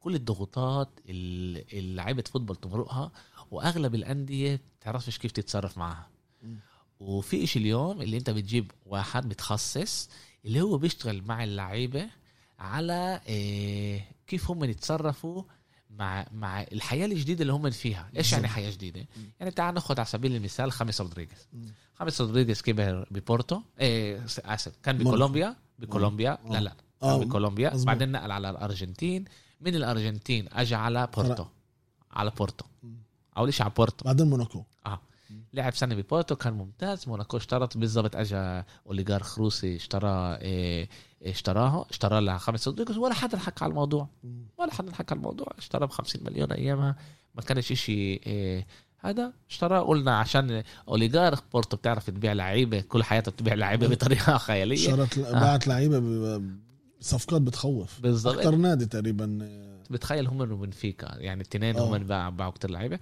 كل الضغوطات اللي لعيبة فوتبول تمرقها وأغلب الأندية بتعرفش كيف تتصرف معها. وفي إشي اليوم اللي أنت بتجيب واحد متخصص اللي هو بيشتغل مع اللعيبة على إيه كيف هم يتصرفوا مع مع الحياة الجديدة اللي هم فيها. إيش يعني. حياة جديدة؟ يعني تعال ناخذ على سبيل المثال خاميس رودريغيز. خاميس رودريغيز كبر ببورتو. إيه آسف كان. بكولومبيا. بكولومبيا. آه. لا لا آه، كان بكولومبيا. بعدين نقل على الأرجنتين. من الأرجنتين اجى على بورتو. على بورتو. أول شيء على بورتو. بعدين موناكو. لعب سنه ببورتو كان ممتاز. موناكو اشترط بالضبط اجى أوليغارخ روسي اشترى إيه اشتراه اشترى لها خاميس رودريغيز ولا حدا حكى على الموضوع. ولا حدا حكى الموضوع. اشترى ب 50 مليون أيامها. ما كانش إشي إيه هذا اشترى. قلنا عشان أوليغارخ بورتو بتعرف تبيع لعيبة كل حياتها بتبيع لعيبة بطريقة [LAUGHS] خيالية. شرط بعت لعيبة ب- بصفقات بتخوف. بالضبط. أكثر نادي تقريبا آه، بتخيل هم وبنفيكا يعني الاثنين آه. هم باعوا باعوا كثير لعيبة.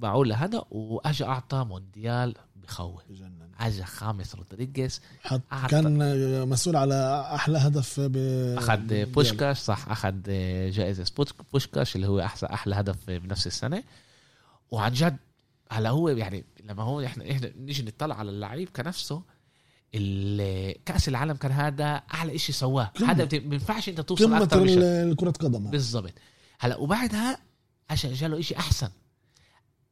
باعوا لهذا واجى أعطى مونديال بخوف. بجنن. اجى خاميس رودريغيز. حط أعطى- كان مسؤول على أحلى هدف ب أخذ بوشكاش صح أخذ جائزة بوشكاش اللي هو احسن أحلى هدف بنفس السنة. وعن جد هلا هو يعني لما هو إحنا إحنا نيجي نطلع على اللعيب كنفسه كأس العالم كان هذا أعلى شيء سواه. هذا ما ينفعش أنت توصل قمة كره قدم بالضبط. هلا وبعدها اجى جاله شيء أحسن.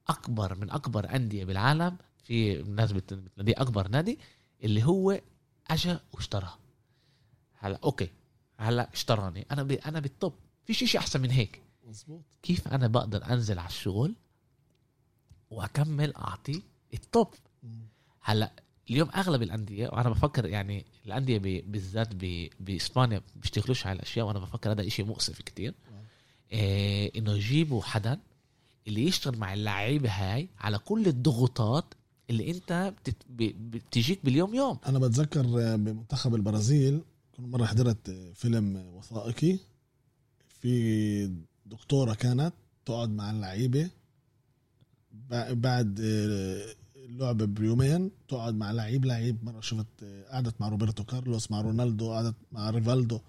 أكبر من أكبر أندية بالعالم في ناس بت- بتناديه أكبر نادي اللي هو اجى واشترى هلا أوكي. هلا اشتراني. أنا ب... أنا بالطب فيش شيء أحسن من هيك. مظبوط. كيف أنا بقدر أنزل على الشغل وأكمل أعطي الطب. هلا اليوم أغلب الأندية وأنا بفكر يعني الأندية ب- بالذات ب- بإسبانيا بيشتغلوش على الأشياء وأنا بفكر هذا إشي مؤسف كتير. إيه إنه يجيبوا حدا اللي يشتغل مع اللعيبة هاي على كل الضغوطات اللي انت بتجيك باليوم يوم. أنا بتذكر آه، بمنتخب البرازيل كنت مرة حضرت آه، فيلم وثائقي. في دكتورة كانت تقعد مع اللعيبة. بع- بعد آه، اللعبه بيومين تقعد مع لعيب لعيب مرة شفت قعدت مع روبرتو كارلوس مع رونالدو قعدت مع ريفالدو.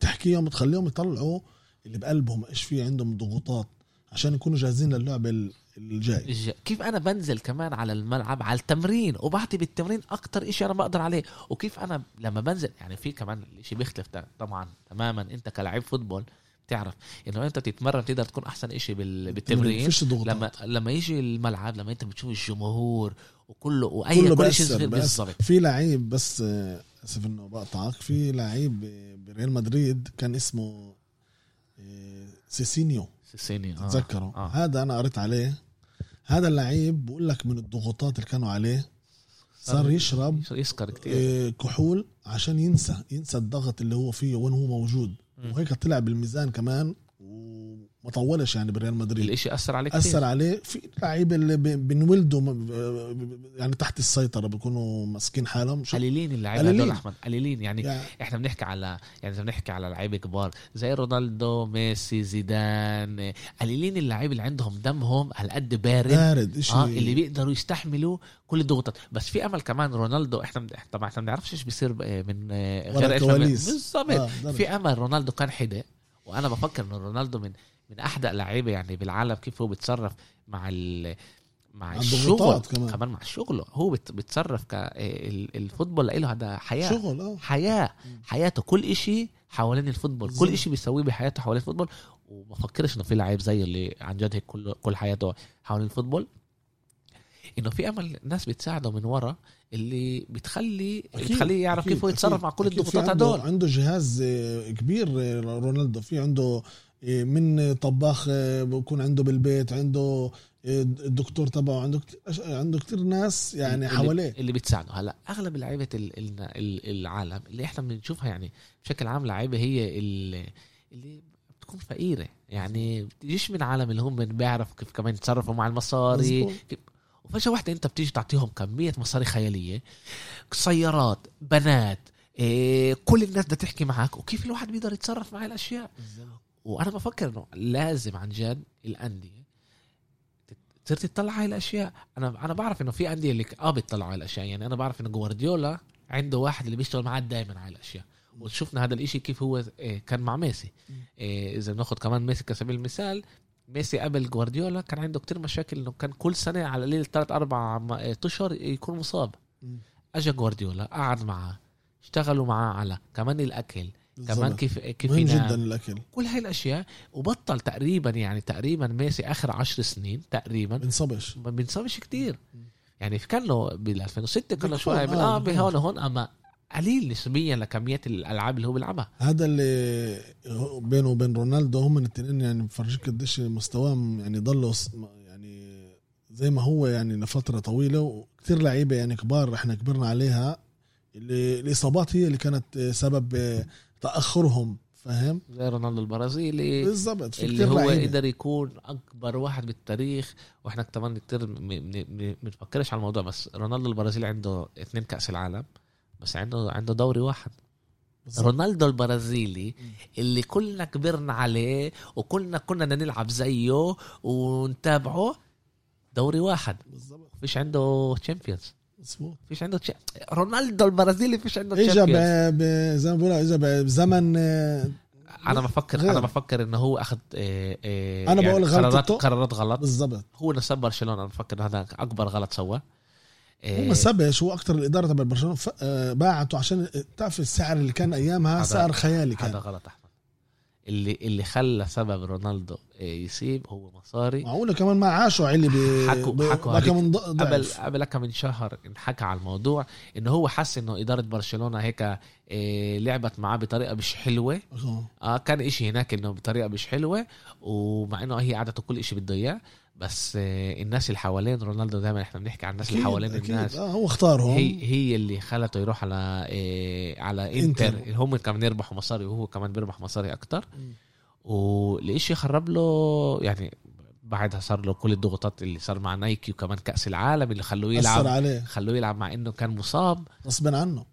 تحكيهم وتخليهم يطلعوا اللي بقلبهم إيش في عندهم ضغوطات. عشان يكونوا جاهزين للعبه ال- الجاي. الج- كيف أنا بنزل كمان على الملعب على التمرين وبعطي بالتمرين أكتر إشي أنا بقدر عليه. وكيف أنا لما بنزل يعني في كمان الاشي بيختلف طبعا تماما. أنت كلاعب football بتعرف إنه أنت تتمرن تقدر تكون أحسن بال- بالتمرين. لما لما يجي الملعب لما أنت بتشوف الجمهور وكله وأي كله كل شيء. بالضبط. في لعيب بس آه، اسف إنه بقطعك. في لعيب بريال مدريد كان اسمه آه، سيسينيو. سيسينيو آه. تذكره آه. هذا أنا قريت عليه هذا اللعيب بقول لك من الضغوطات اللي كانوا عليه صار يشرب يسكر كتير آه، كحول عشان ينسى ينسى الضغط اللي هو فيه وين هو موجود. وهيك طلع بالميزان كمان وما طولش يعني بريال مدريد. الإشي أثر عليه كتير. أثر عليه. في لعيبه اللي بنولدوا يعني تحت السيطرة بيكونوا ماسكين حالهم. قليلين اللعيبة. هدول أحمد. قليلين. يعني يعني إحنا بنحكي على يعني بنحكي على لعيبة كبار زي رونالدو ميسي زيدان قليلين اللعيبه اللي عندهم دمهم على قد بارد بارد شيء آه اللي بيقدروا يستحملوا كل الضغوطات. بس في أمل كمان رونالدو إحنا طبعا إحنا ما بنعرفش إيش بيصير من آه، غير ما. بالضبط. آه،. في أمل رونالدو كان حدا وأنا بفكر إنه رونالدو من من احدى لعيبة يعني بالعالم كيف هو بيتصرف مع ال مع الشغل كمان. كمان مع شغله. هو بيتصرف ال football له هذا حياة. شغل آه. حياة. حياته كل إشي حوالين ال football. كل إشي بيسويه بحياته حوالين ال football. وبفكرش إنه في لعيب زي اللي عن جد هيك كل كل حياته حوالين الفوتبول. إنه في أمل ناس بتساعده من ورا اللي بتخلي أكيد، بتخليه يعرف أكيد، كيف هو يتصرف أكيد، مع كل الضغوطات هدول. عنده جهاز آه، كبير آه، رونالدو. في عنده من طباخ آه، بكون عنده بالبيت عنده آه، الدكتور تبعه عنده عنده كتير ناس يعني اللي- حواليه. اللي بتساعده. هلا أغلب لعيبة ال- ال- ال- العالم اللي إحنا بنشوفها يعني بشكل عام لعيبة هي اللي, بتكون فقيرة. يعني بتجيش من عالم اللي هم بيعرفوا كيف كمان يتصرفوا مع المصاري. وفجأة واحدة أنت بتيجي تعطيهم كمية مصاري خيالية سيارات بنات إيه كل الناس بدها تحكي معك وكيف الواحد بيقدر يتصرف مع الأشياء؟ وأنا بفكر إنه لازم عن جد الأندية تصير تطلع على الأشياء. أنا أنا بعرف إنه في أندية اللي آه بيطلعوا على الأشياء. يعني أنا بعرف انه جوارديولا عنده واحد اللي بيشتغل معاه دائما على الأشياء. وشفنا هذا الإشي كيف هو إيه، كان مع ميسي. إيه، إذا بناخذ كمان ميسي كسبيل المثال ميسي قبل جوارديولا كان عنده كتير مشاكل إنه كان كل سنة على القليل ثلاث أربع إيه، أشهر يكون مصاب. اجى جوارديولا قعد معاه اشتغلوا معاه على كمان الأكل كمان. كيف كيف مهم ينام. جدا الأكل كل هاي الأشياء وبطل تقريبا يعني تقريبا ميسي آخر عشر سنين تقريبا بنصبش ما بينصابش كتير يعني في كان له بال 2006 كان له آه، آه. بهون هون أما قليل نسبيا لكميات الألعاب اللي هو بيلعبها هذا اللي بينه وبين رونالدو هم الاثنين يعني بفرجيك قديش مستواهم يعني ضلوا يعني زي ما هو يعني لفترة طويلة وكثير لعيبة يعني كبار إحنا كبرنا عليها اللي الإصابات هي اللي كانت سبب تأخرهم فاهم؟ زي رونالدو البرازيلي بالضبط في اللي هو لعيبة. قدر يكون أكبر واحد بالتاريخ وإحنا كمان كتير بنفكرش على الموضوع بس رونالدو البرازيلي عنده اثنين كأس العالم بس عنده عنده دوري واحد. بالضبط. رونالدو البرازيلي اللي كلنا كبرنا عليه وكلنا كنا نلعب زيه ونتابعه دوري واحد. بالضبط فيش عنده تشامبيونز مظبوط فيش عنده تش... رونالدو البرازيلي فيش عنده اجى ب- ب- زي ما بقول اجى بزمن آه، أنا بفكر غير. أنا بفكر إنه هو أخذ آه، آه، أنا بقول قرارات. قرارات غلط. بالضبط. هو نسب برشلونة أنا بفكر هذا أكبر غلط سواه. هو آه، ما سبش هو أكثر الإدارة تبع برشلونة ف- آه، باعته عشان تعرف السعر اللي كان أيامها هذا- سعر خيالي هذا كان غلط أحمد. اللي اللي خلى سبب رونالدو آه، يسيب هو مصاري معقولة كمان ما عاشوا علي ب حكوا- ب- حكوا من قبل قبل كم من شهر انحكى على الموضوع إنه هو حس إنه إدارة برشلونة هيك آه، لعبت معاه بطريقة مش حلوة. آه كان إشي هناك إنه بطريقة مش حلوة ومع إنه هي قعدته كل إشي بده إياه بس آه، الناس اللي حوالين رونالدو دائما إحنا بنحكي عن الناس اللي حوالين. الناس آه هو اختارهم هي هي اللي خلته يروح على إيه على إنتر. إنتر. هم كمان يربحوا مصاري وهو كمان بيربح مصاري أكتر مم. والإشي خرب له يعني بعدها صار له كل الضغوطات اللي صار مع نايكي وكمان كأس العالم اللي خلوه يلعب عليه. خلوه يلعب مع إنه كان مصاب. غصبا عنه.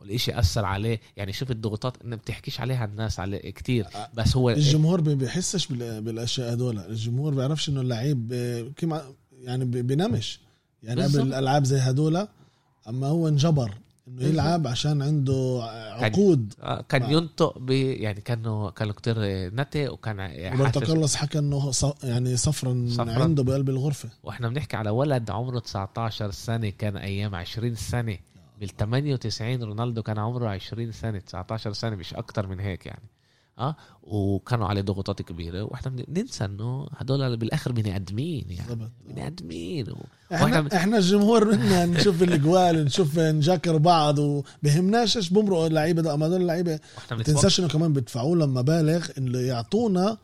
والإشي أثر عليه. يعني شوف الضغوطات إنه بتحكيش عليها الناس عليه كتير بس هو الجمهور بي- بيحسش بال- بالأشياء هدول. الجمهور بيعرفش إنه اللعيب آه، كما يعني بينامش. يعني. قبل الالعاب زي هدول أما هو انجبر. إنه. يلعب عشان عنده عقود آه، كان آه. ينطق ب يعني كانوا كانوا كتير نتي وكان روبرتو حاسس كارلوس حكى إنه يعني صفرا صفرا. عنده بقلب الغرفة وإحنا بنحكي على ولد عمره 19 سنة كان أيام 20 سنة بال 98 رونالدو كان عمره 20 سنة 19 سنة مش أكتر من هيك يعني آه وكانوا عليه ضغوطات كبيرة وإحنا بن- ننسى إنه هدول بالآخر بني أدمين يعني. بني أدمين و... إحنا إحنا الجمهور بدنا نشوف الاجوال نشوف نجاكر بعض وبهمناش إيش بمرقوا اللعيبة ده اما هدول اللعيبه ما تنساش إنه كمان بيدفعوا لهم مبالغ اللي يعطونا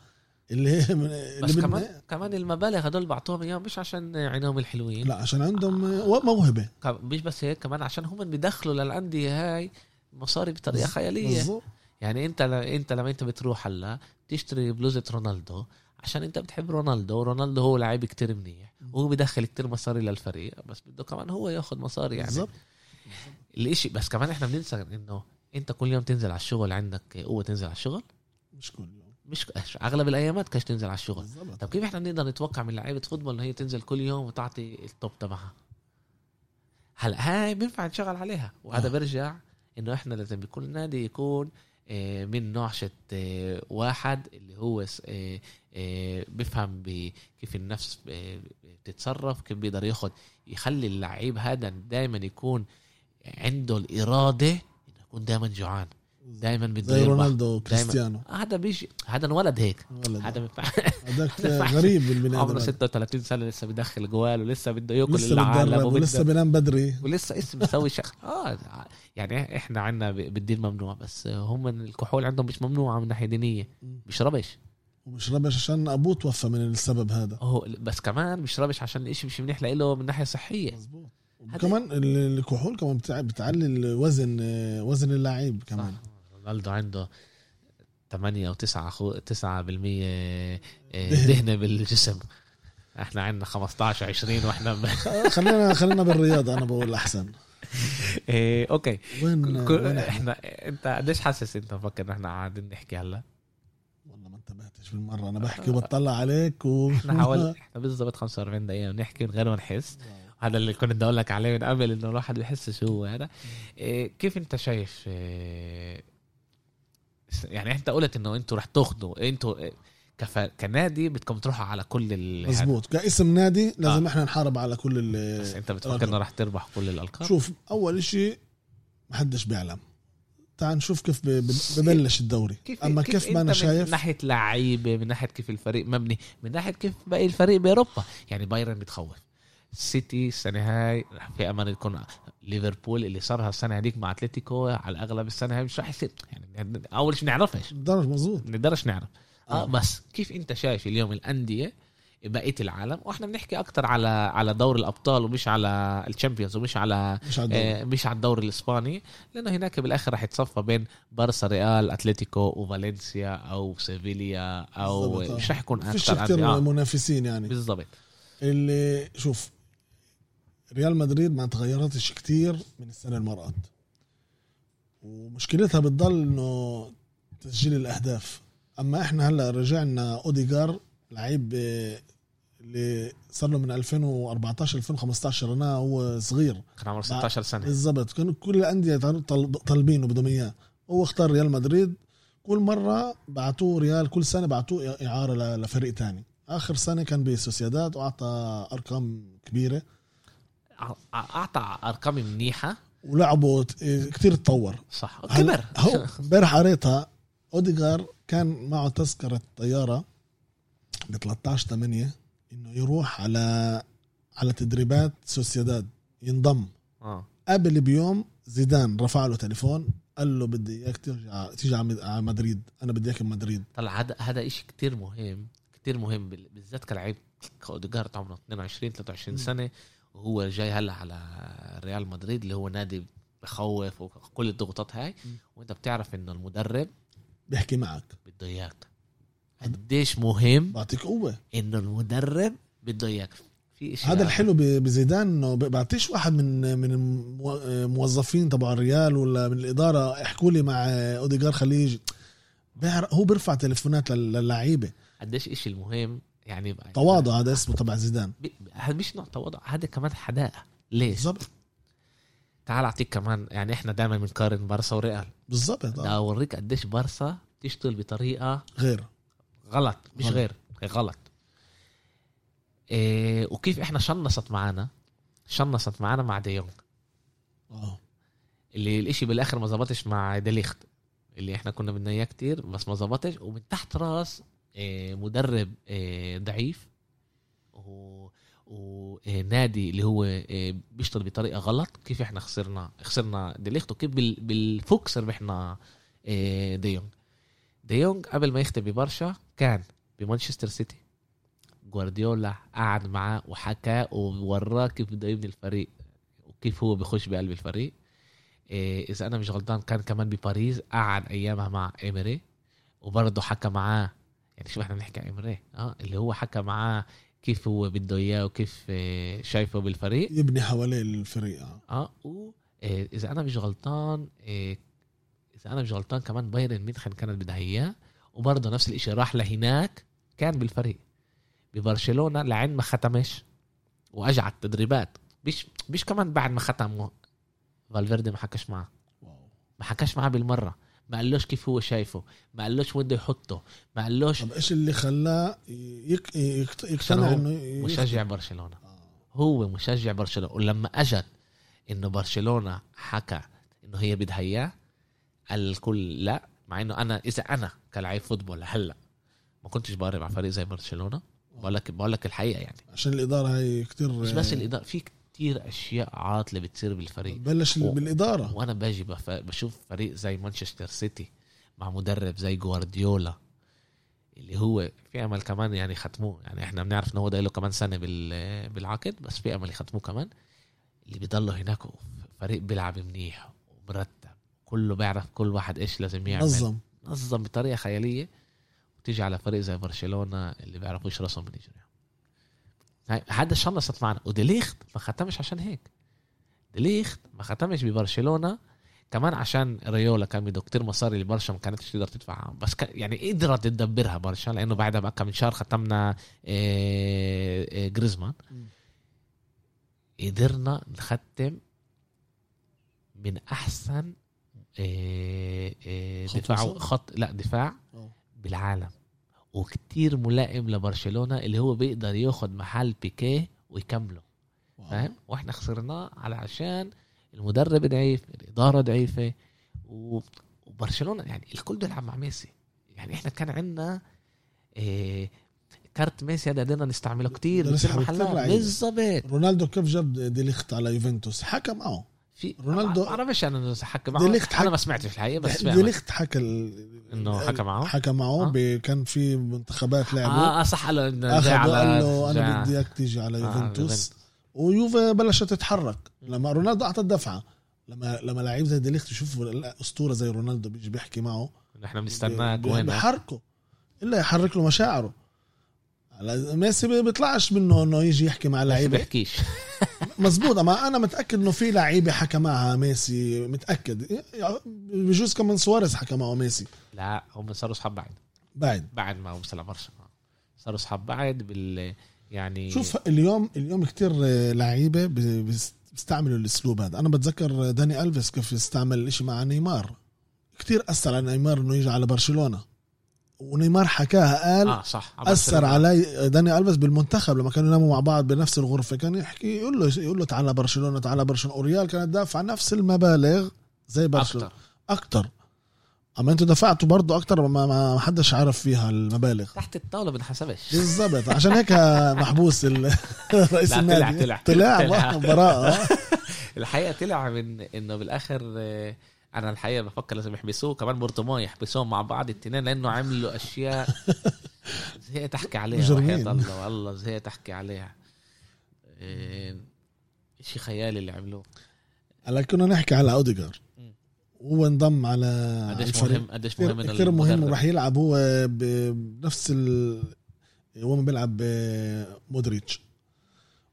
اللي هي من- بس اللي كمان بدنا كمان المبالغ هدول بعطوهم إياهم مش عشان عينهم الحلوين. لا عشان عندهم موهبة. كم- مش بس هيك كمان عشان هم بيدخلوا للأندية هاي مصاري بطريقة خيالية. بالضبط. يعني انت ل... انت لما انت بتروح هلا تشتري بلوزة رونالدو عشان انت بتحب رونالدو ورونالدو هو لعيب كتير منيح وهو بدخل كتير مصاري للفريق بس بده كمان هو ياخذ مصاري يعني. بالضبط. الاشي بس كمان إحنا بننسى إنه انت كل يوم تنزل على الشغل عندك قوة تنزل على الشغل؟ مش كل يوم. مش أغلب الأيامات كاش تنزل على الشغل. بالضبط. طب كيف إحنا بنقدر نتوقع من لعيبة football إنه هي تنزل كل يوم وتعطي ال top تبعها؟ هلا هاي بينفع نشتغل عليها وهذا آه. بيرجع إنه إحنا لازم بكل نادي يكون من نعشة آه، واحد اللي هو آه، آه، بيفهم كيف النفس آه، بتتصرف كيف بيقدر ياخد يخلي اللعيب هذا دائما يكون عنده الإرادة إنه يكون دائما جوعان. دائما بده زي. رونالدو وكريستيانو. هذا بيجي. هذا انولد هيك. هذا بينفع هذاك [LAUGHS] غريب البني عمره آدم. 36 سنة لسه بدخل جوال ولسه بده يأكل لسه العالم ولسه بينام بدري. ولسه اسم بيسوي شغل. [LAUGHS] آه يعني إحنا عندنا بالدين ممنوع بس هم الكحول عندهم مش ممنوعه من ناحية دينية. بيشربش ومش رابش عشان أبوه توفى من السبب هذا. هو بس كمان مش رابش عشان الاشي مش منيح له من ناحية صحية. مظبوط. وكمان ال- الكحول كمان بتع- بتعلي الوزن آه، وزن اللعيب كمان. صح. رونالدو عنده 8 أو 9 أخو 9% آه، دهن. دهنه بالجسم. إحنا عندنا 15 20 وإحنا ب... خلينا خلينا بالرياضة أنا بقول أحسن. [LAUGHS] إيه أوكي. وين ك- وين إحنا؟ إنت قديش حاسس إنت مفكر إن إحنا قاعدين نحكي هلا؟ والله ما انتبهتش بالمرة. أنا بحكي وبطلع عليك و إحنا حوالي [LAUGHS] إحنا بالضبط 45 دقيقة بنحكي من غير ما نحس. هذا اللي كنت بدي أقول لك عليه من قبل إنه الواحد بيحس شو هو هذا إيه كيف أنت شايف إيه يعني انت قلت انه أنتوا رح تاخذوا أنتوا كف... كنادي بدكم تروحوا على كل ال... مزبوط كاسم نادي لازم آه. إحنا نحارب على كل بس ال انت بتفكر انه رح تربح كل الألقاب؟ شوف أول إشي محدش بيعلم. تعال نشوف كيف ببلش الدوري. أما كيف, ما أنا انت من شايف ناحية لعيبة من ناحية كيف الفريق مبني من ناحية كيف باقي الفريق باوروبا يعني بايرن بتخوف. سيتي السنة هاي رح في أمل يكون ليفربول اللي صارها السنة هذيك مع أتلتيكو على الأغلب السنة هاي مش رح يصير يعني أول شيء بنعرفش درج مزبوط بنقدرش نعرف آه آه. بس كيف أنت شايف اليوم الأندية بقية العالم وإحنا بنحكي أكتر على على دور الأبطال ومش على ال Champions ومش على مش على. آه، مش على الدوري الإسباني لأنه هناك بالآخر رح يتصفى بين بارسا ريال أتلتيكو وفالنسيا أو سيفيليا أو بالضبط، آه. مش رح يكون فيش أكثر كتير آه. منافسين يعني بالضبط اللي شوف ريال مدريد ما تغيرتش كتير من السنة المارقة ومشكلتها بتضل إنه تسجيل الأهداف. أما إحنا هلأ رجعنا أوديجار لعيب آه، اللي صار له من 2014 2015 أنا هو صغير. كان عمره 16 سنة. بالضبط. كانوا كل الأندية طالبينه بدهم إياه. هو اختار ريال مدريد. كل مرة بعتوه ريال كل سنة بعتوه إعارة لفريق تاني. آخر سنة كان بسوسيداد وأعطى أرقام كبيرة. أعطى ارقام منيحة. ولعبه كثير تطور. صح. كبر. هو [LAUGHS] امبارح قريتها اوديجار كان معه تذكرة طيارة ب 13 8 إنه يروح على على تدريبات سوسيداد. ينضم. آه. قبل بيوم زيدان رفع له تليفون قال له بدي إياك ترجع تيجي على مد- على مدريد. أنا بدي إياك بمدريد. طلع هذا هذا شيء كتير مهم كتير مهم بال- بالذات كلاعب. اوديجارد عمره 22 23 مم. سنة. وهو جاي هلا على ريال مدريد اللي هو نادي بخوف وكل الضغوطات هاي. وانت بتعرف إنه المدرب بيحكي معك. بده إياك. قديش مهم بعطيك قوة. إنه المدرب بده إياك. في شيء هذا الحلو ب- بزيدان إنه بعطيش واحد من من المو- الموظفين تبع الريال ولا من الإدارة. احكوا لي مع أوديجار بيعرف- هو بيرفع تليفونات لل- للعيبة. قديش إشي المهم يعني تواضع هذا اسمه تبع زيدان. هذا مش نوع تواضع هذا كمان حداقة. ليش؟ بالضبط. تعال أعطيك كمان يعني إحنا دائما بنقارن بارسا وريال. بالضبط بدي آه. أوريك قديش بارسا تشتغل بطريقة غير. غلط مش غلط. غير هي غلط. إيه وكيف إحنا شنصت معانا؟ شنصت معانا مع ديونج آه. اللي الإشي بالآخر ما زبطش مع ديليخت اللي إحنا كنا بدنا اياه كتير بس ما زبطش ومن تحت راس إيه مدرب إيه ضعيف ونادي اللي هو إيه بيشتغل بطريقة غلط كيف إحنا خسرنا؟ خسرنا ديليخت وكيف بال... بال פוקס ربحنا ديونج ديونج قبل ما يختم ببرشا كان بمانشستر سيتي. جوارديولا قعد معاه وحكى ووراه كيف بده يبني الفريق وكيف هو بخش بقلب الفريق. إذا أنا مش غلطان كان كمان بباريس قعد أيامها مع ايمري وبرضه حكى معاه يعني شو إحنا بنحكي عن ايمري آه اللي هو حكى معاه كيف هو بده إياه وكيف إيه شايفه بالفريق. يبني حواليه الفريق آه. آه و إيه إذا أنا مش غلطان إيه إذا أنا مش غلطان كمان بايرن ميونخ كانت بدها إياه وبرضه نفس الإشي راح لهناك كان بالفريق. ببرشلونة لعند ما ختمش واجى على التدريبات. مش مش كمان بعد ما ختم فالفيردي ما حكاش معه واو. ما حكاش معاه بالمرة. ما قالوش كيف هو شايفه ما قالوش وين بده يحطه ما قالوش طب إيش اللي خلاه يك... عشان يقتنع إنه مشجع برشلونة آه. هو مشجع برشلونة ولما اجت إنه برشلونة حكى إنه هي بدها إياه قال الكل لا مع إنه أنا إذا أنا كلاعب football هلأ ما كنتش بقرب على فريق زي برشلونة بقول لك بقول لك الحقيقة يعني عشان الإدارة هي كتير مش بس الإدارة في كتير أشياء عاطلة بتصير بالفريق. بلش و- بالإدارة. وأنا باجي بف... بشوف فريق زي مانشستر سيتي مع مدرب زي جوارديولا اللي هو في أمل كمان يعني ختموه يعني إحنا بنعرف انه هو ده له كمان سنة بال- بالعقد بس في أمل يختموه كمان. اللي بيضلوا هناك فريق بيلعب منيح ومرتب كله بيعرف كل واحد إيش لازم يعمل. نظم. نظم بطريقة خيالية وتيجي على فريق زي برشلونة اللي بيعرفوش راسهم من اجريهم هذا شنصت معنا وديليخت ما ختمش عشان هيك ديليخت ما ختمش ببرشلونة كمان عشان ريولا كان بده كتير مصاري اللي برشا ما كانتش تقدر تدفعها بس يعني قدرت تدبرها برشا لأنه بعدها بقى كم من شهر ختمنا إيه إيه جريزمان. قدرنا نختم من أحسن إيه خط دفاع؟ خط لا دفاع. بالعالم وكتير ملائم لبرشلونة اللي هو بيقدر ياخد محل بيكيه ويكمله. فاهم وإحنا خسرناه على عشان المدرب ضعيف الإدارة ضعيفة. وبرشلونة يعني الكل بده يلعب مع ميسي يعني إحنا كان عندنا إيه كارت ميسي هذا قدرنا نستعمله كتير. بالظبط رونالدو كيف جاب ديليخت على يوفنتوس حكى معه في رونالدو- ما بعرفش أنا حكى معه. ديليخت أنا ما سمعتش الحقيقة بس ديليخت حكى ال... إنه حكى معه؟ حكى معه آه. ب... كان في منتخبات لعبوا. آه آه، صح قال له أخذ جاي على وقال له أنا بدي اياك تيجي على آه، يوفنتوس. يوفنتوس. ويوفا بلشت تتحرك. لما رونالدو أعطى الدفعة لما لما لعيب زي ديليخت يشوف أسطورة زي رونالدو بيجي بيحكي معه إحنا بنستناك وين بحركه إلا يحرك له مشاعره. ميسي بيطلعش منه إنه يجي يحكي مع ما لعيبه بيحكيش. [LAUGHS] مزبوط أما أنا متأكد إنه في لعيبة حكى معها ميسي متأكد. بجوز كمان سواريز حكى معه ميسي. لا هم صاروا أصحاب بعد بعد. بعد ما وصل برشا صاروا أصحاب بعد بال يعني شوف اليوم اليوم كتير لعيبة ب- بيست- بيستعملوا الأسلوب هذا. أنا بتذكر داني ألفيس كيف استعمل الاشي مع نيمار. كتير أثر على نيمار إنه يجي على برشلونة. ونيمار حكاها قال آه صح. أثر علي داني الفيس بالمنتخب لما كانوا يناموا مع بعض بنفس الغرفة كان يحكي يقول له يقول له تعال برشلونة تعال برشلونة. وريال كانت دافعه نفس المبالغ زي برشلونة. أكثر أما أنتوا دفعتوا برضه أكتر ما, ما حدش عارف فيها المبالغ. تحت الطاولة بنحسبش بالضبط. عشان هيك محبوس [LAUGHS] رئيس النادي. طلع- طلع طلع. براءة [LAUGHS] الحقيقة طلع من إنه بالآخر آه، أنا الحقيقة بفكر لازم يحبسوه كمان بورتومو يحبسوهم مع بعض التنين لأنه عملوا أشياء [LAUGHS] زهقت احكي عليها. وحياة الله والله زهقت احكي عليها. آه، اشي خيالي اللي عملوه. هلا كنا نحكي على أوديجار. هو انضم على قديش مهم قديش مهم كثير مهم وراح يلعب. هو بنفس ال هو ما بيلعب ب- مودريتش.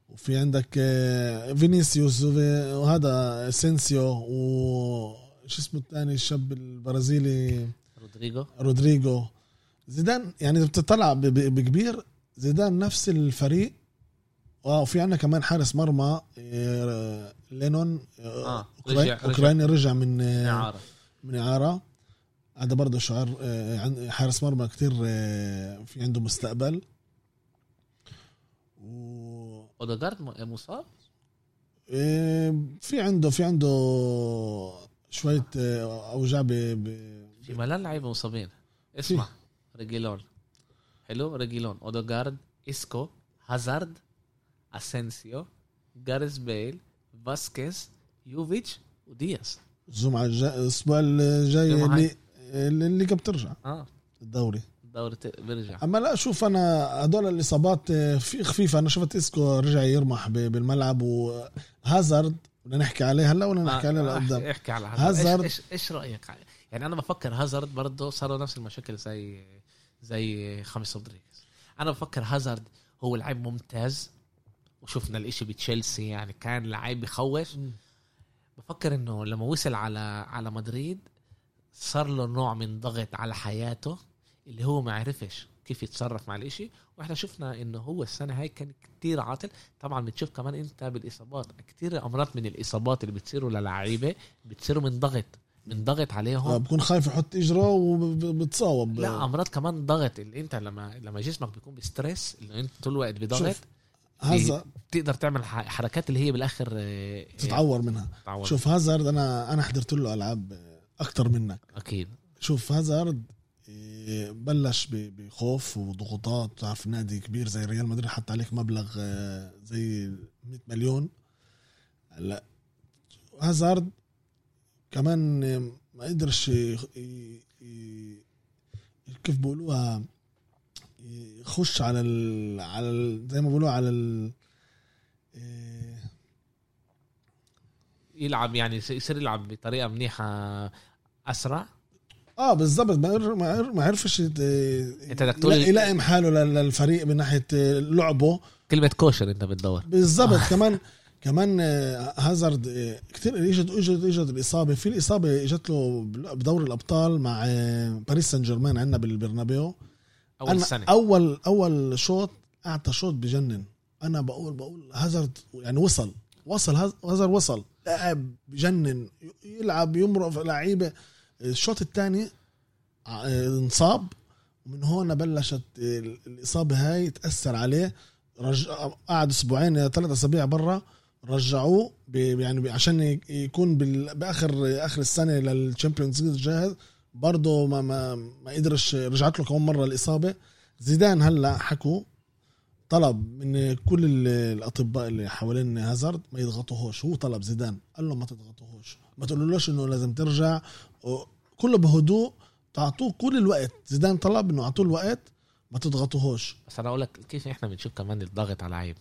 وفي عندك آه، فينيسيوس وهذا أسينسيو و شو اسمه الثاني الشاب البرازيلي؟ رودريجو. رودريجو. زيدان يعني إذا بتطلع بكبير زيدان نفس الفريق. آه وفي عندنا كمان حارس مرمى آه، لونين آه، آه، أوكراي- رجع- رجع. أوكراني رجع من آه، إعارة. من إعارة. هذا برضه شعار آه، عن- حارس مرمى كتير آه، في عنده مستقبل. و أوديجارد م- مصاب؟ آه، في عنده في عنده شوية آه، أوجاع ب في ملان لعيبه مصابين. اسمع ريجيلون. حلو ريجيلون. أوديجارد إسكو هازارد أسينسيو جاريث بيل فاسكيز يوفيتش ودياز. الجمعه الأسبوع الجاي اللي اللي بترجع آه. الدوري. الدوري بيرجع. أما لا شوف أنا هدول الإصابات آه، في خفيفة. أنا شفت إسكو رجع يرمح بالملعب وهازارد بدنا نحكي عليه هلا ولا نحكي عليه آه، لقدام؟ احكي, على هازارد. إيش إيش, رأيك؟ يعني أنا بفكر هازارد برضه صاروا نفس المشاكل زي زي خاميس رودريغيز أنا بفكر هازارد هو لعيب ممتاز وشفنا الإشي بتشيلسي يعني كان لعيب بخوف. بفكر إنه لما وصل على على مدريد صار له نوع من ضغط على حياته اللي هو ما عرفش. كيف يتصرف مع الإشي. وإحنا شفنا إنه هو السنة هاي كان كتير عاطل. طبعا بتشوف كمان إنت بالإصابات كتير أمراض من الإصابات اللي بتصيروا للعيبه بتصيروا من ضغط من ضغط آه، عليهم بكون خايف يحط إجرة وبتصاوب لا أمراض كمان ضغط. اللي إنت لما لما جسمك بيكون بستريس اللي إنت طول الوقت بضغط شوف، هازارد تقدر تعمل حركات اللي هي بالآخر آه، تتعور منها. تتعور. شوف هازارد أنا أنا حضرت له ألعاب أكثر منك. أكيد. شوف هازارد بلش بخوف وضغوطات. بتعرف نادي كبير زي ريال مدريد حط عليك مبلغ آه، زي 100 مليون. هلا هازارد كمان آه، ما قدرش كيف بيقولوها يخش على ال... على ال... زي ما بيقولوا على ال... إيه، يلعب يعني يصير يلعب بطريقة منيحة أسرع؟ آه بالضبط. ما ما عر- ما عرفش يت- أنت بدك تقول يلا- يلائم حاله لل- للفريق من ناحية لعبه. كلمة كوشر أنت بتدور. بالضبط. كمان [LAUGHS] كمان آه، هازارد آه، كثير إجت إجت إجت الاصابه في الاصابه إجت له بدوري الأبطال مع آه، باريس سان جيرمان عندنا بالبرنابيو. أول أنا سنة. أول أول شوط أعطى شوط بجنن. أنا بقول بقول هازارد يعني وصل. وصل هاز- هازارد وصل. لاعب بجنن يلعب يمرق في لعيبة. الشوط الثاني انصاب. ومن هون بلشت ال- الإصابة هاي تأثر عليه. رجع قعد أسبوعين ثلاث أسابيع برا رجعوه ب- يعني عشان يكون بال- باخر آخر السنة لل Champions League جاهز برضه ما ما ما قدرش رجعت له كمان مرة الإصابة. زيدان هلأ حكوا طلب من كل ال- الأطباء اللي حوالين هازارد ما يضغطوهوش. هو طلب زيدان قال له ما تضغطوهوش. ما تقولولوش إنه لازم ترجع كله بهدوء تعطوه كل الوقت. زيدان طلب إنه أعطوه الوقت ما تضغطوهوش. بس أنا أقول لك كيف إحنا بنشوف كمان الضغط على لعيب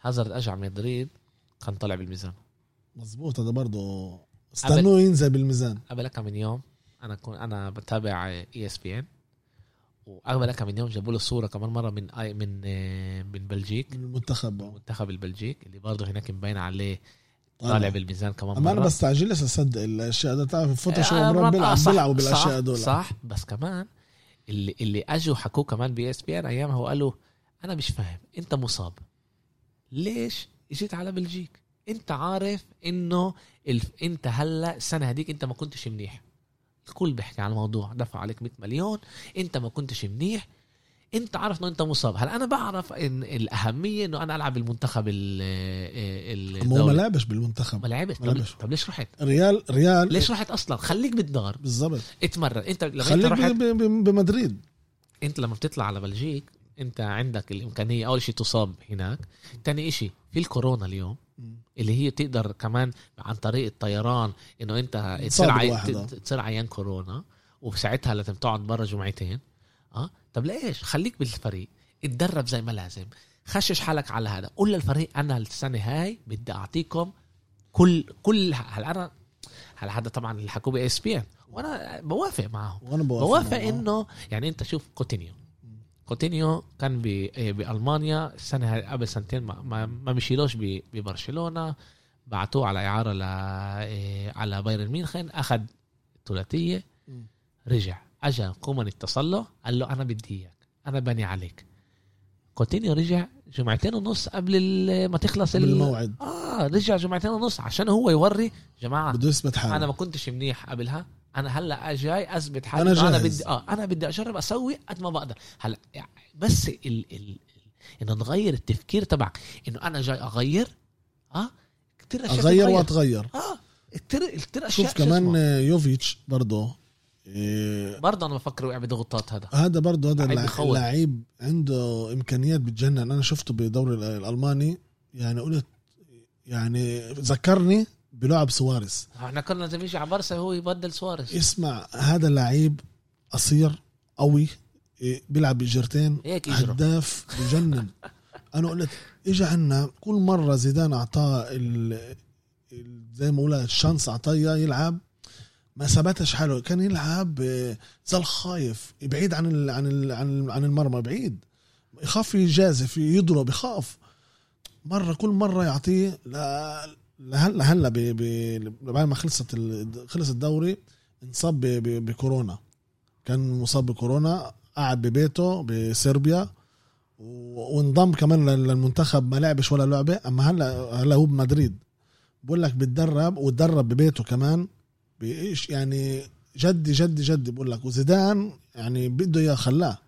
هازارد اجى على مدريد كان طالع بالميزان. مزبوط هذا برضه استنوه ينزل بالميزان. قبل كم من يوم أنا كنت أنا بتابع ESPN وقبل كم من يوم جابوا له صورة كمان مرة من من آه، من بلجيك. من المنتخب منتخب البلجيك اللي برضه هناك مبين عليه طالع بالميزان كمان اما أنا بستعجلش أصدق الأشياء ده. تعرف ال Photoshop آه، مرات بيلعب بيلعبوا بالأشياء صح، هدول صح. بس كمان اللي اللي أجوا حكوه كمان ب ESPN أيامها وقالوا أنا مش فاهم أنت مصاب. ليش؟ اجيت على بلجيك. أنت عارف إنه الف... أنت هلأ السنة هديك أنت ما كنتش منيح. الكل بيحكي عن الموضوع دفع عليك 100 مليون أنت ما كنتش منيح. انت عارف انه انت مصاب. هلا أنا بعرف إن الأهمية إنه أنا ألعب بالمنتخب ال هو ما. لعبش بالمنتخب. ما لعبت ما طب, لعبش. طب ليش رحت؟ ريال ريال ليش رحت أصلا؟ خليك بالدار بالضبط. اتمرن. انت لما انت خليك رحت ب- ب- بمدريد. انت لما بتطلع على بلجيك انت عندك الإمكانية أول شيء تصاب هناك. تاني شيء في الكورونا اليوم اللي هي تقدر كمان عن طريق الطيران إنه انت تصير آه. تصير عيان كورونا وساعتها لازم تقعد برا جمعتين آه. طب ليش؟ خليك بالفريق اتدرب زي ما لازم. خشش حالك على هذا. قول للفريق أنا السنة هاي بدي أعطيكم كل كل هلا أنا هلا هذا طبعا اللي حكوه باس بي وأنا بوافق معهم وأنا بوافق بوافق معه. إنه يعني أنت شوف كوتينيو. كوتينيو كان إيه بألمانيا السنة هاي قبل سنتين ما, ما, ما مشيلوش ببرشلونة. بعتوه على إعارة ل إيه، على بايرن ميونخن أخذ ثلاثيه. رجع. اجى كومان اتصل له قال له أنا بدي إياك أنا بني عليك. كوتينيو رجع جمعتين ونص قبل ما تخلص ال- بالموعد آه رجع جمعتين ونص عشان هو يوري جماعة. بده يثبت حاله. أنا ما كنتش منيح قبلها أنا هلأ جاي أثبت حالي. أنا أنا, أنا جاهز. بدي آه أنا بدي أجرب أسوي قد ما بقدر. هلأ يعني بس ال ال ال إنه نغير التفكير تبعك. إنه أنا جاي أغير آه كثير أشياء أغير. وأتغير. آه كثير كثير أشياء شوف كمان يوفيتش برضه إيه، برضه أنا بفكر وقع بضغوطات هذا. هذا برضه هذا لعيب عنده إمكانيات بتجنن. أنا شفته بدوري ال- الألماني. يعني قلت يعني ذكرني بلعب سواريز. إحنا كنا لازم يجي على برسا هو يبدل سواريز. اسمع هذا اللعيب قصير قوي إيه، بيلعب بجرتين هداف بجنن. [LAUGHS] أنا قلت اجى عنا. كل مرة زيدان أعطاه ال- زي ما بقول ال chance أعطاه يلعب. ما ثبتش حاله. كان يلعب آه، زي الخايف بعيد عن ال عن ال عن, عن المرمى بعيد. يخاف يجازف يضرب يخاف. مرة كل مرة يعطيه لهلا هلا بعد ما خلصت خلص الدوري انصاب بكورونا. كان مصاب بكورونا قعد ببيته بصربيا وانضم كمان لل- للمنتخب ما لعبش ولا لعبة. أما هلا هلا هو بمدريد. بقول لك بتدرب وتدرب ببيته كمان. بإيش يعني جدي جدي جدي بقول لك وزيدان يعني بده إياه خلاه.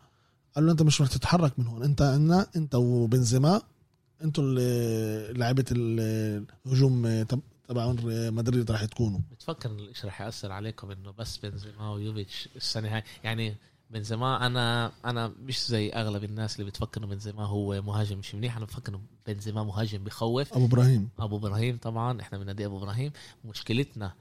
قال له أنت مش رح تتحرك من هون. أنت عنا أنت وبنزيما أنتوا لعيبة ال- الهجوم تب- تبعون مدريد راح تكونوا بتفكر إيش رح يأثر عليكم إنه بس بنزيما ويوفيتش السنة هاي؟ يعني بنزيما أنا أنا مش زي أغلب الناس اللي بتفكر إنه بنزيما هو مهاجم. مش منيح أنا بفكر إنه بنزيما مهاجم بخوف. أبو إبراهيم. أبو إبراهيم طبعا إحنا من نادي أبو إبراهيم. مشكلتنا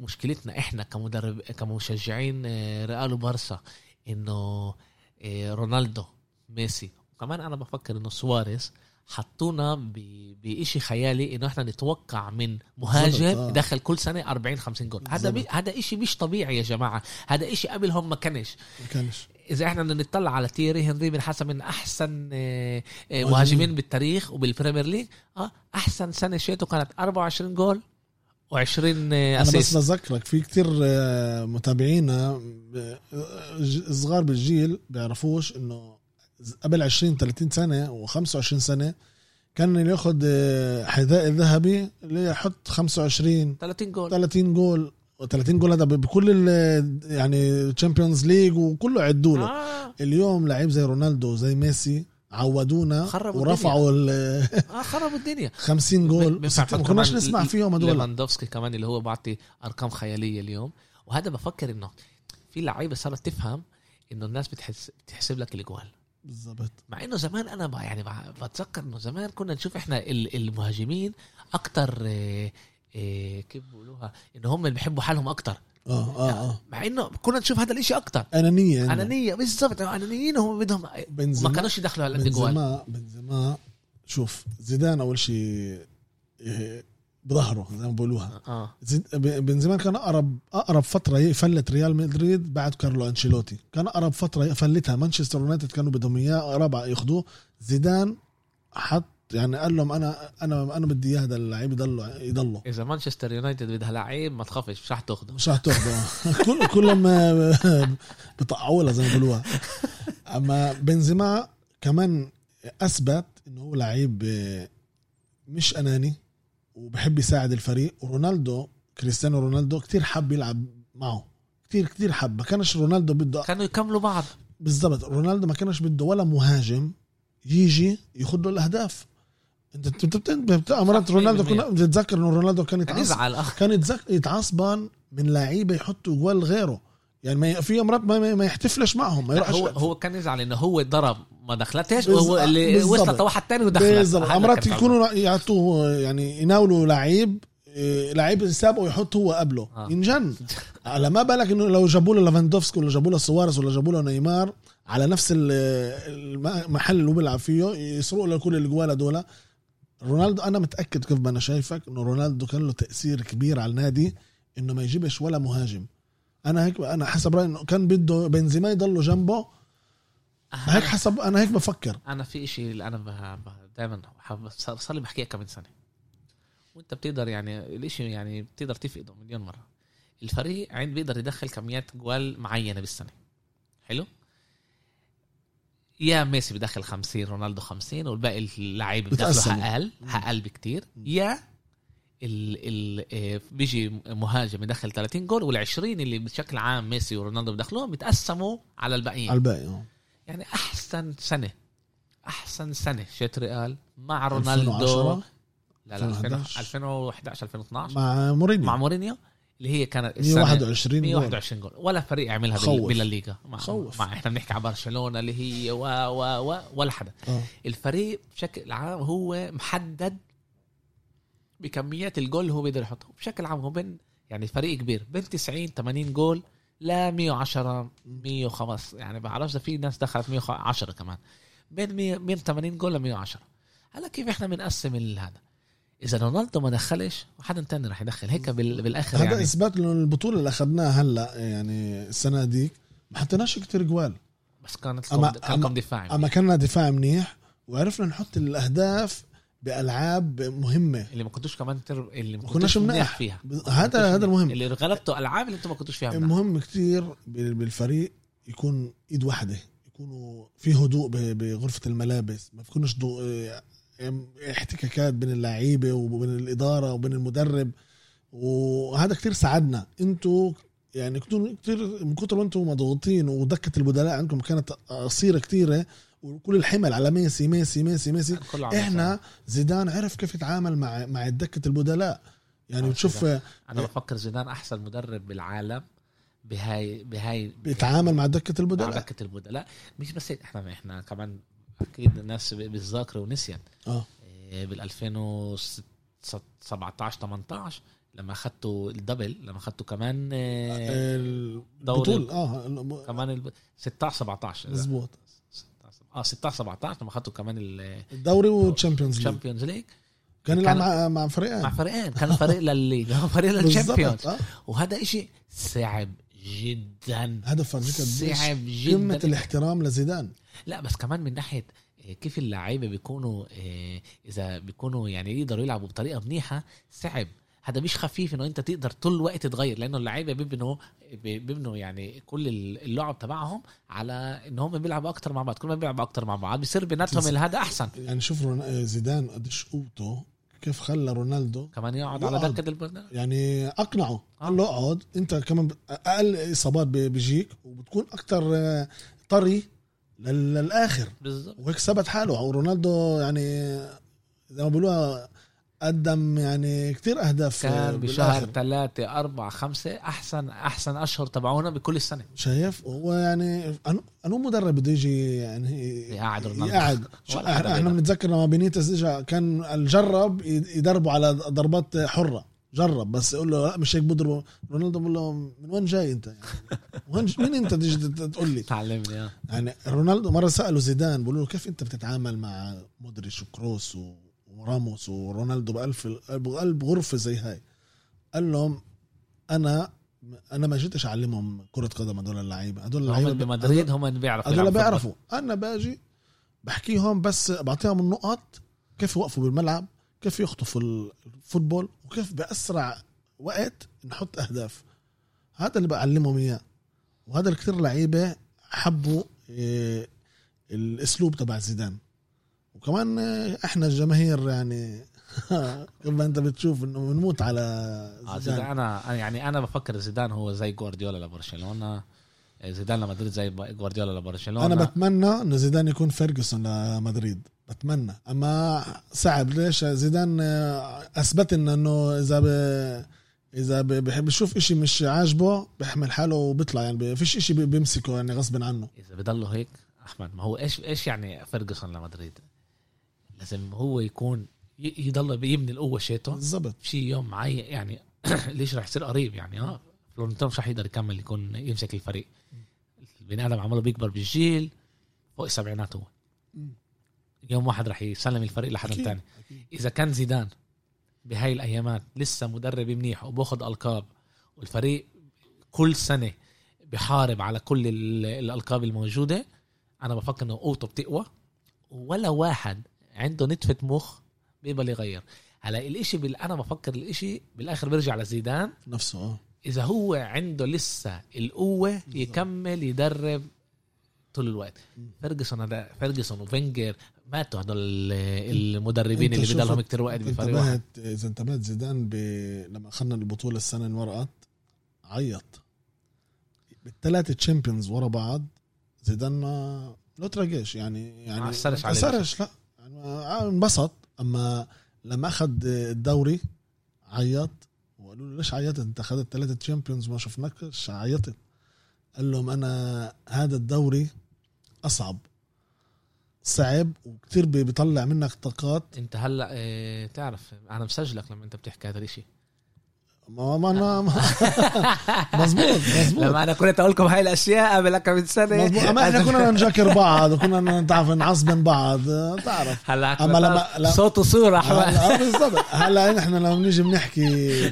مشكلتنا إحنا كمدرب كمشجعين إيه ريال وبارسا إنه إيه، رونالدو ميسي وكمان أنا بفكر إنه سواريز حطونا ب- بإشي خيالي إنه إحنا نتوقع من مهاجم آه. يدخل كل سنة 40 50 جول هذا بي. هذا إشي مش طبيعي يا جماعة هذا إشي قبلهم ما كانش ما كانش إذا إحنا بدنا نطلع على تيري هنري من أحسن آه، آه، مهاجمين. مهاجمين بالتاريخ وبالبريمير ليج آه أحسن سنة شيته كانت 24 جول و20 أنا بس assist بذكرك في كتير آه، متابعينا آه، ج- صغار بالجيل بيعرفوش إنه قبل 20 30 سنة و25 سنة كان اللي ياخذ آه، حذاء الذهبي اللي يحط 25 30 جول. 30 جول. و30 جول هذا بكل يعني تشامبيونز ليج وكله عدوا له آه. اليوم لعيب زي رونالدو زي ميسي عودونا خربوا ورفعوا ال [LAUGHS] آه خربوا الدنيا. 50 جول. ما كناش نسمع فيهم هدول. ليفاندوفسكي كمان اللي هو بعطي أرقام خيالية اليوم. وهذا بفكر إنه في لعيبة صارت تفهم إنه الناس بتحس بتحسب لك الجوال. بالضبط. مع إنه زمان أنا ب- يعني ب- بتذكر إنه زمان كنا نشوف إحنا ال- المهاجمين أكتر آه، آه، كيف بيقولوها إنه هم اللي بيحبوا حالهم أكتر. آه آه آه. مع إنه كنا نشوف هذا الإشي أكتر. أنانية عندهم. أنانية بالضبط. أنانيين هم بدهم ما كانوش يدخلوا على قد جوال بنزيما بنزيما شوف زيدان أول شيء إيه، بظهره زي ما بقولوها آه. زيد- ب- بنزيما كان اقرب أقرب فترة يفلت ريال مدريد بعد كارلو أنشيلوتي. كان أقرب فترة يفلتها. مانشستر يونايتد كانوا بدهم إياه اقرب ياخذوه زيدان حط يعني قال لهم أنا أنا أنا بدي اياه هذا اللعيب يضله يضله. إذا مانشستر يونايتد بدها لعيب ما تخافش مش رح تأخده. مش رح تأخده. [LAUGHS] كل كلهم [LAUGHS] بطقعوا لها زي ما بيقولوها. أما بنزيما كمان أثبت إنه هو لعيب آه، مش أناني وبحب يساعد الفريق. ورونالدو كريستيانو رونالدو كتير حب يلعب معه. كتير كتير حب. ما كانش رونالدو بده كانوا يكملوا بعض. بالضبط. رونالدو ما كانش بده ولا مهاجم يجي ياخذ له الأهداف. انت انت مرات رونالدو. 100%. كنا بتتذكر إنه رونالدو كان يتعصب كان. يتعصبان من لعيبة يحطوا جوال غيره. يعني ما في مرات ما, ما- يحتفلش معهم ما يروحش هو هو كان يزعل إنه هو ضرب ما دخلتش وهو اللي. وصلت لواحد تاني ودخلت. مرات يكونوا يعطوه يعني يناولوا لعيب إيه، لعيب يسابقه ويحط هو قبله. آه. ينجن على ما بالك إنه لو جابوا له ليفاندوفسكي ولا جابوا له سواريز ولا جابوا له نيمار على نفس ال- المحل اللي هو بيلعب فيه يسرقوا له كل الجوال هدول رونالدو أنا متأكد كيف ما أنا شايفك إنه رونالدو كان له تأثير كبير على النادي إنه ما يجيبش ولا مهاجم. أنا هيك أنا حسب رأيي إنه كان بده بنزيما يضله جنبه. هيك حسب أنا هيك بفكر. أنا في إشي اللي أنا دائما صار صار لي بحكيها كم سنة. وأنت بتقدر يعني الإشي يعني بتقدر تفقده مليون مرة. الفريق عند بيقدر يدخل كميات جوال معينة بالسنة. حلو؟ يا ميسي بدخل 50 رونالدو 50 والباقي اللعيبه بتقسموا. أقل أقل بكتير. يا ال ال آه، بيجي مهاجم يدخل 30 جول وال20 اللي بشكل عام ميسي ورونالدو بدخلوهم بيتقسموا على الباقيين. على الباقي آه. يعني أحسن سنة أحسن سنة. شيت ريال مع رونالدو. 2010 لا لا 2011 2011 2012 مع مورينيو. مع مورينيو. اللي هي كانت السنة 121 جول. 121 جول. ولا فريق عملها بال- خوف. بالليغا. مع, خوف. مع إحنا بنحكي على برشلونة اللي هي و و و ولا حدا. آه. الفريق بشكل عام هو محدد بكميات الجول اللي هو بيقدر يحطه بشكل عام هو بين يعني فريق كبير بين 90 80 جول لا 110 105 يعني بعرفش في ناس دخلت 110 كمان. بين 100 بين 80 جول ل 110 هلا كيف إحنا بنقسم هذا؟ إذا رونالدو ما دخلش حدا تاني رح يدخل هيك بال- بالآخر هذا يعني. إثبات إنه البطولة اللي أخذناها هلأ يعني السنة دي ما حطيناش كتير جوال. بس كانت أما- كان أما- دفاعي أما كنا دفاع منيح وعرفنا نحط الأهداف بألعاب مهمة. اللي ما كنتوش كمان تر... اللي ما كنتوش كناش منيح. فيها. هذا هذا. المهم. اللي غلبتوا ألعاب اللي أنتم ما كنتوش فيها. المهم كتير بال- بالفريق يكون إيد واحدة يكونوا في هدوء بغرفة الملابس ما يكونش ضو... احتكاكات بين اللعيبة وبين الإدارة وبين المدرب وهذا كتير ساعدنا. أنتوا يعني كنتوا كتير من كتر ما أنتم مضغوطين ودكة البدلاء عندكم كانت قصيرة كتيرة وكل الحمل على ميسي ميسي ميسي ميسي. إحنا زيدان عرف كيف يتعامل مع مع دكه البدلاء. يعني آه، بتشوف زيدان. أنا بفكر زيدان أحسن مدرب بالعالم بهاي بهاي بيتعامل مع دكة مع البدلاء دكة البدلاء. مش بس إحنا إحنا كمان أكيد الناس بالذاكرة ونسيان. آه. بال 2017 18 لما اخذتوا الدبل لما اخذتوا كمان آه، البطولة آه كمان ال 16 17 مزبوط آه 16 17 لما اخذتوا كمان الدوري والتشامبيونز ليج. الشامبيونز ليج. كان يلعب مع مع فريقين. مع فريقين. كان فريق للليج [LAUGHS] فريق للشامبيونز. آه. وهذا إشي صعب جدا. هدف صعب جدا. قمة الاحترام لزيدان. لا بس كمان من ناحية آه، كيف اللعيبة بيكونوا آه، إذا بيكونوا يعني يقدروا يلعبوا بطريقة منيحة صعب. هذا مش خفيف إنه أنت تقدر طول الوقت تغير لأنه اللعيبة بيبنوا بيبنوا يعني كل اللعب تبعهم على إن هم بيلعبوا أكتر مع بعض. كل ما بيلعبوا أكتر مع بعض بيصير بيناتهم هذا أحسن. يعني شوف زيدان قديش قوته كيف خلى رونالدو كمان يقعد على دكة البرنامج. يعني أقنعه. آه. قال له اقعد أنت كمان أقل إصابات بيجيك وبتكون أكتر آه، طري. للآخر. بالظبط. وهيك ثبت حاله. ورونالدو يعني زي ما بيقولوها قدم يعني كتير أهداف كان بشهر ثلاثة أربعة خمسة أحسن أحسن أشهر تبعونا بكل السنة. شايف؟ هو يعني أنو مدرب بده يجي يعني يقعد يقعد. [LAUGHS] إحنا بنتذكر لما بينيتس اجى كان يجرب يدربوا على ضربات حرة. جرب بس يقول له لا مش هيك بضربه رونالدو بقول له من وين جاي أنت؟ يعني وين مين أنت تيجي تقول لي؟ تعلمني يعني رونالدو مرة سالوا زيدان بقول له كيف أنت بتتعامل مع مودريتش وكروس وراموس ورونالدو بألف بقلب غرفة زي هاي؟ قال لهم أنا أنا ما جيتش أعلمهم كرة قدم هدول اللعيبة. هدول اللعيبة بمدريد هم بيعرفوا هدول بيعرفوا. أنا باجي بحكيهم بس بعطيهم النقط كيف يوقفوا بالملعب. كيف يخطفوا الفوتبول وكيف بأسرع وقت نحط أهداف. هذا اللي بعلمهم إياه. وهذا اللي كثير لعيبة حبوا إيه الأسلوب تبع زيدان. وكمان إحنا الجماهير يعني [LAUGHS] كما أنت بتشوف إنه بنموت على آه، زيدان. أنا يعني أنا بفكر زيدان هو زي جوارديولا لبرشلونة. زيدان لمدريد زي جوارديولا لبرشلونة. أنا بتمنى إنه زيدان يكون فيرجسون لمدريد. بتمنى. أما صعب. ليش؟ زيدان أثبت إنه إذا ب... إذا بحب يشوف إشي مش عاجبه بيحمل حاله وبيطلع. يعني فيش إشي بيمسكه يعني غصب عنه. إذا بضله هيك أحمد ما هو إيش إيش يعني فيرجسون لمدريد؟ لازم هو يكون يضل يبني القوة شيته بالضبط. في يوم معين يعني [CLEARS THROAT] ليش راح يصير قريب؟ يعني آه فلورنتينو مش راح يقدر يكمل يكون يمسك الفريق. البني آدم عماله بيكبر بالجيل فوق السبعينات هو. يوم واحد راح يسلم الفريق لحد تاني. إذا كان زيدان بهاي الأيامات لسه مدرب منيح وباخذ ألقاب والفريق كل سنة بحارب على كل الألقاب الموجودة أنا بفكر إنه قوته بتقوى ولا واحد عنده نتفة مخ بيقبل يغير. هلا الإشي بال... أنا بفكر الإشي بالآخر بيرجع لزيدان. نفسه آه. إذا هو عنده لسه القوة يكمل يدرب طول الوقت. فيرجسون هذا فيرجسون وفينجر ماتوا هدول المدربين اللي بضلهم كتير وقت بفريق واحد. إذا انتبهت زيدان ب... لما أخذنا البطولة السنة اللي مرقت عيط. بالثلاثه تشامبيونز ورا بعض زيدان ما لا تراجعش. يعني يعني ما أثرش عليه. أثرش لا. آه، انبسط. أما لما أخذ الدوري عيط. وقالوا له ليش عيطت؟ أنت أخذت ثلاثة تشامبيونز ما شفناكش عيطت. قال لهم أنا هذا الدوري أصعب. صعب وكتير بيطلع منك طاقات. انت هلأ آه تعرف أنا مسجلك لما أنت بتحكي هذا الشيء ما ما ما مزبوط مزبوط لما أنا كنت أقول لكم هاي الأشياء قبل كم من سنة. مزبوط أما إحنا كنا نجاكر بعض وكنا نتعرف نعصبن بعض تعرف. هلا أما لما صوت وصورة هلا بالضبط. هلا إحنا لما بنيجي بنحكي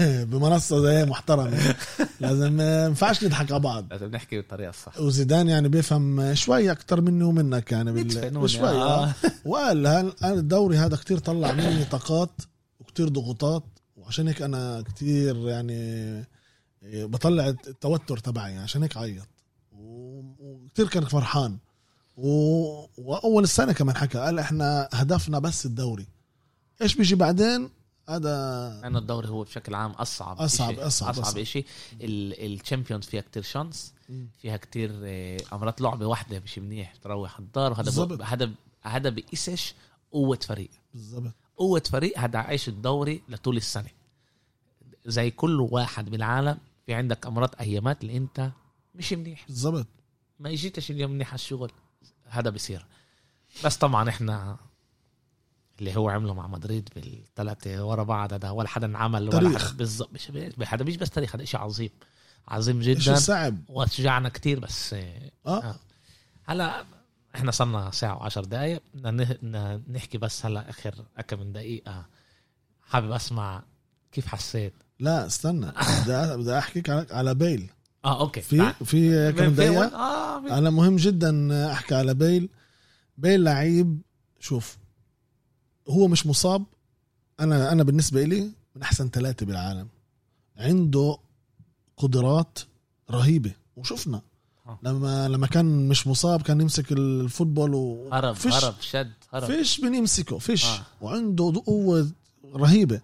بمنصة زي محترمة لازم ما ينفعش نضحك على بعض. لازم نحكي بالطريقة الصح. وزيدان يعني بيفهم شوي أكثر مني ومنك يعني بال... شوي آه. وقال الدوري هذا كتير طلع مني طاقات وكتير ضغوطات؟ وعشان هيك أنا كتير يعني إيه، بطلع التوتر تبعي عشان هيك عيط. وكتير كان فرحان. و... وأول السنة كمان حكى قال إحنا هدفنا بس الدوري. إيش بيجي بعدين؟ هذا لأنه الدوري هو بشكل عام أصعب أصعب إشي. أصعب أصعب, أصعب شيء الشامبيونز فيها كتير شانس فيها كتير امرات لعبة واحدة مش منيح تروح الدار وهذا هذا هذا بقيسش قوة فريق. بالضبط. قوة فريق هتعيش الدوري لطول السنة. زي كل واحد بالعالم في عندك أمراض ايامات اللي أنت مش منيح. بالظبط. ما اجيتش اليوم منيح على الشغل. هذا بصير بس طبعا إحنا اللي هو عمله مع مدريد بالثلاثة ورا بعض هذا ولا حدا عمل ولا تاريخ. حدا بالضبط مش هذا مش بس تاريخ هذا شيء عظيم. عظيم شيء جدا صعب. وشجعنا كتير بس آه، آه. هلا إحنا صرنا ساعة وعشر دقايق. بدنا نحكي بس هلا آخر كم من دقيقة. حابب أسمع كيف حسيت؟ لا استنى. بدي بدي احكيك على على بيل. آه أوكي. في. في كم آه في- أنا مهم جدا أحكي على بيل. بيل لعيب شوف هو مش مصاب. أنا أنا بالنسبة لي من أحسن ثلاثة بالعالم. عنده قدرات رهيبة. وشفنا آه. لما لما كان مش مصاب كان يمسك الفوتبول هرب وفيش هرب شد هرب. فيش بنمسكه فيش. آه. آه. وعنده قوة رهيبة.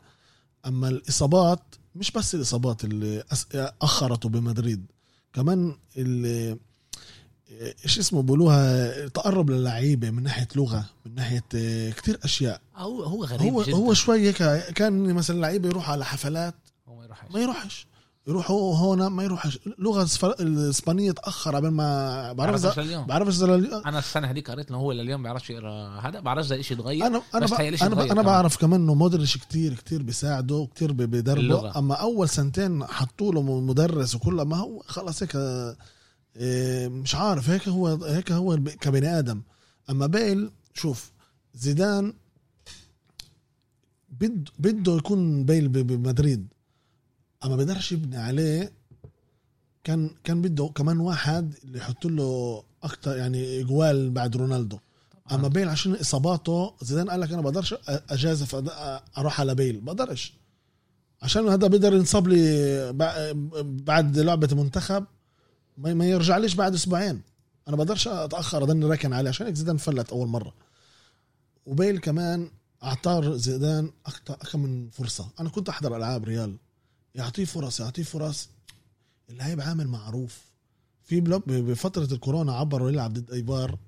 أما الإصابات مش بس الإصابات اللي أخرته بمدريد كمان اللي إيش اسمه بقولوها تقرب للعيبة من ناحية لغة من ناحية آه، كتير أشياء. هو هو غريب هو جدا. هو شوي هيك كان مثلا اللعيبه يروح على حفلات هو ما يروحش. ما يروحش. يروح هو هون ما يروحش. لغة الإسف- الإسبانية تأخر قبل ما بعرفش بعرفش إذا- أنا السنة هذيك قريت إنه هو لليوم بيعرفش يقرا هذا. بعرفش إذا شيء يتغير أنا أنا بس أنا, كمان. بعرف كمان إنه مودريتش كتير كتير بيساعده كتير ب- بدربه اللغة. أما أول سنتين حطوا له مدرس وكله ما هو خلص هيك إيه، مش عارف. هيك هو هيك هو كبني آدم. أما بيل شوف زيدان بده بده يكون بيل بمدريد. أما بقدرش يبني عليه كان كان بده كمان واحد اللي يحط له أكتر يعني إجوال بعد رونالدو. أما بيل عشان إصاباته زيدان قال لك أنا بقدرش أجازف أروح على بيل. بقدرش. عشان هذا بقدر ينصاب لي بع- بعد لعبة المنتخب. ما ما يرجعليش بعد أسبوعين؟ أنا بقدرش أتأخر أضلني راكن عليه عشان زيدان فلت أول مرة. وبيل كمان اعطاه زيدان أكثر أكثر من فرصة. أنا كنت أحضر ألعاب ريال. يعطيه فرص يعطيه فرص. اللعيب عامل معروف. في بفترة الكورونا عبروا يلعب ضد ايبار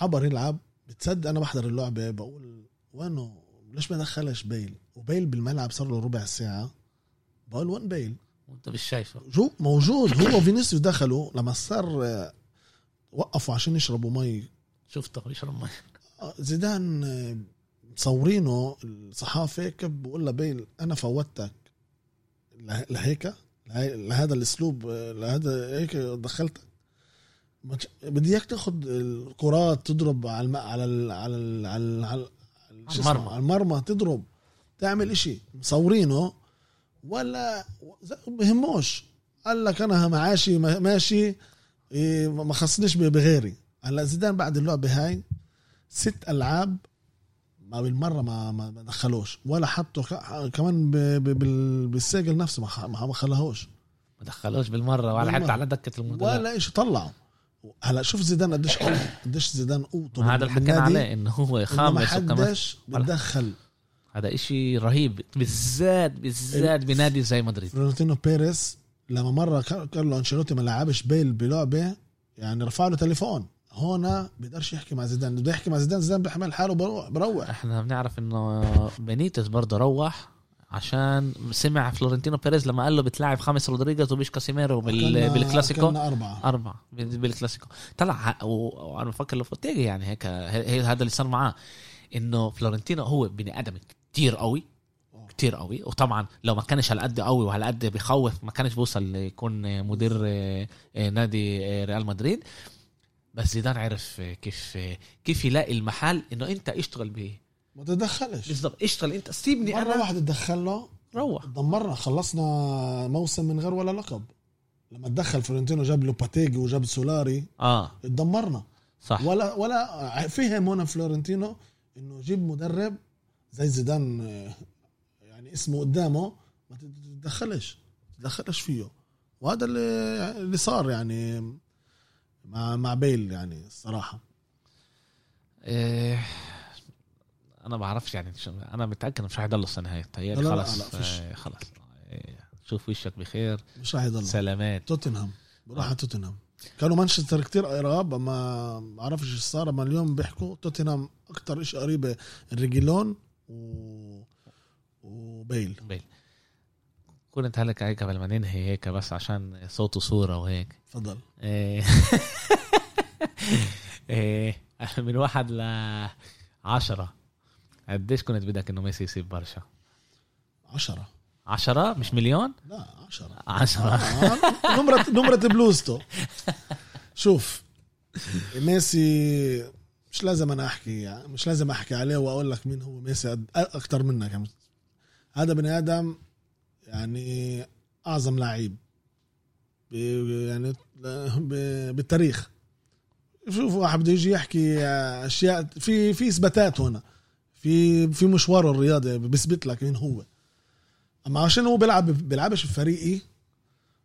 عبر يلعب بتصدق أنا بحضر اللعبه بقول وينه ليش ما دخلش بيل؟ وبيل بالملعب صار له ربع ساعة. بقول وين بيل. وانت مش شايفه. جو موجود. هو وفينيسيوس دخلوا لما صار آه، وقفوا عشان يشربوا مي. شفته بيشرب مي. آه، زيدان آه، مصورينه الصحافة كيف بقول لبيل أنا فوتك. له- لهيك لهي- لهذا الأسلوب لهذا هيك تش- بدي اياك تاخذ الكرات تضرب على الم... على ال... على ال... على ال... على اسمه؟ المرمى. على المرمى تضرب. تعمل إشي. مصورينه. ولا بهموش قال لك أنا معاشي ما- ماشي. إيه، ما خصنيش بغيري. هلا زيدان بعد اللعبة هاي ست ألعاب ما بالمرة ما ما ما دخلوش ولا حطوا كمان بالسجل نفسه ما ما ما خلاهوش. ما دخلوش بالمرة ولا. حتى على دكة المدرب ولا شيء طلعوا. هلا شوف زيدان قديش قديش زيدان قوته هذا اللي حكينا عليه إنه هو ما خاميس وكمان حدش بتدخل هذا إشي رهيب بالذات بالذات بنادي زي مدريد. فلورنتينو بيريس لما مرة كار- كارلو أنشيلوتي ما لعبش بيل بلعبة يعني رفع له تليفون. هون بيقدرش يحكي مع زيدان بده يحكي مع زيدان زيدان بيحمل حاله بروح بروح. إحنا بنعرف انه بينيتيز برضه روح عشان سمع فلورنتينو بيريز لما قال له بتلاعب خاميس رودريجيز ومش كاسيميرو بال... بالكلاسيكو؟ أربعة. أربعة. بال- بالكلاسيكو. طلع وأنا بفكر لوفوتيجي يعني هيك هي هذا اللي صار معاه إنه فلورنتينو هو بني آدم كتير قوي كتير قوي. وطبعا لو ما كانش على قد قوي وعلى قد بيخوف ما كانش بوصل يكون مدير آه، آه، نادي آه، ريال مدريد. بس زيدان عرف كيف كيف يلاقي المحل إنه أنت اشتغل به. ما تدخلش بالضبط اشتغل أنت. سيبني أنا. واحدة تدخل له روح. دمرنا خلصنا موسم من غير ولا لقب. لما تدخل فلورنتينو جاب لوبيتيجي وجاب سولاري آه. اتدمرنا صح. ولا ولا فهم هنا فلورنتينو إنه جيب مدرب زي زيدان يعني اسمه قدامه ما تتدخلش. تتدخلش فيه. وهذا اللي اللي صار يعني. مع مع بيل يعني الصراحة. إيه أنا ما بعرفش يعني أنا متأكد مش هيضل السنة هاي تهيألي لا، لا، لا، خلص. لا، فيش. آه، خلص. إيه، شوف وشك بخير. مش راح يضل سلامات. توتنهام. بروح على توتنهام. كانوا مانشستر كتير قراب ما بعرفش إيش صار أما اليوم بيحكوا توتنهام أكتر شيء قريبة الريجيلون و وبيل. بيل. كنت هلك هيك قبل ما ننهي هيك بس عشان صوت وصورة وهيك. تفضل إيه [LAUGHS] إيه من واحد ل عشرة. قديش كنت بدك إنه ميسي يسيب برشا؟ عشرة. عشرة؟ مش مليون؟ لا عشرة. عشرة. آه، نمرة نمرة بلوزته شوف ميسي مش لازم أنا أحكي يعني مش لازم أحكي عليه وأقول لك مين هو ميسي أكتر منك. يعني هذا بني آدم يعني أعظم لعيب. يعني بالتاريخ. شوف واحد بده يجي يحكي أشياء في في إثباتات هنا في في مشواره الرياضي بيثبت لك مين هو. أما عشان هو بيلعب بيلعبش في فريقي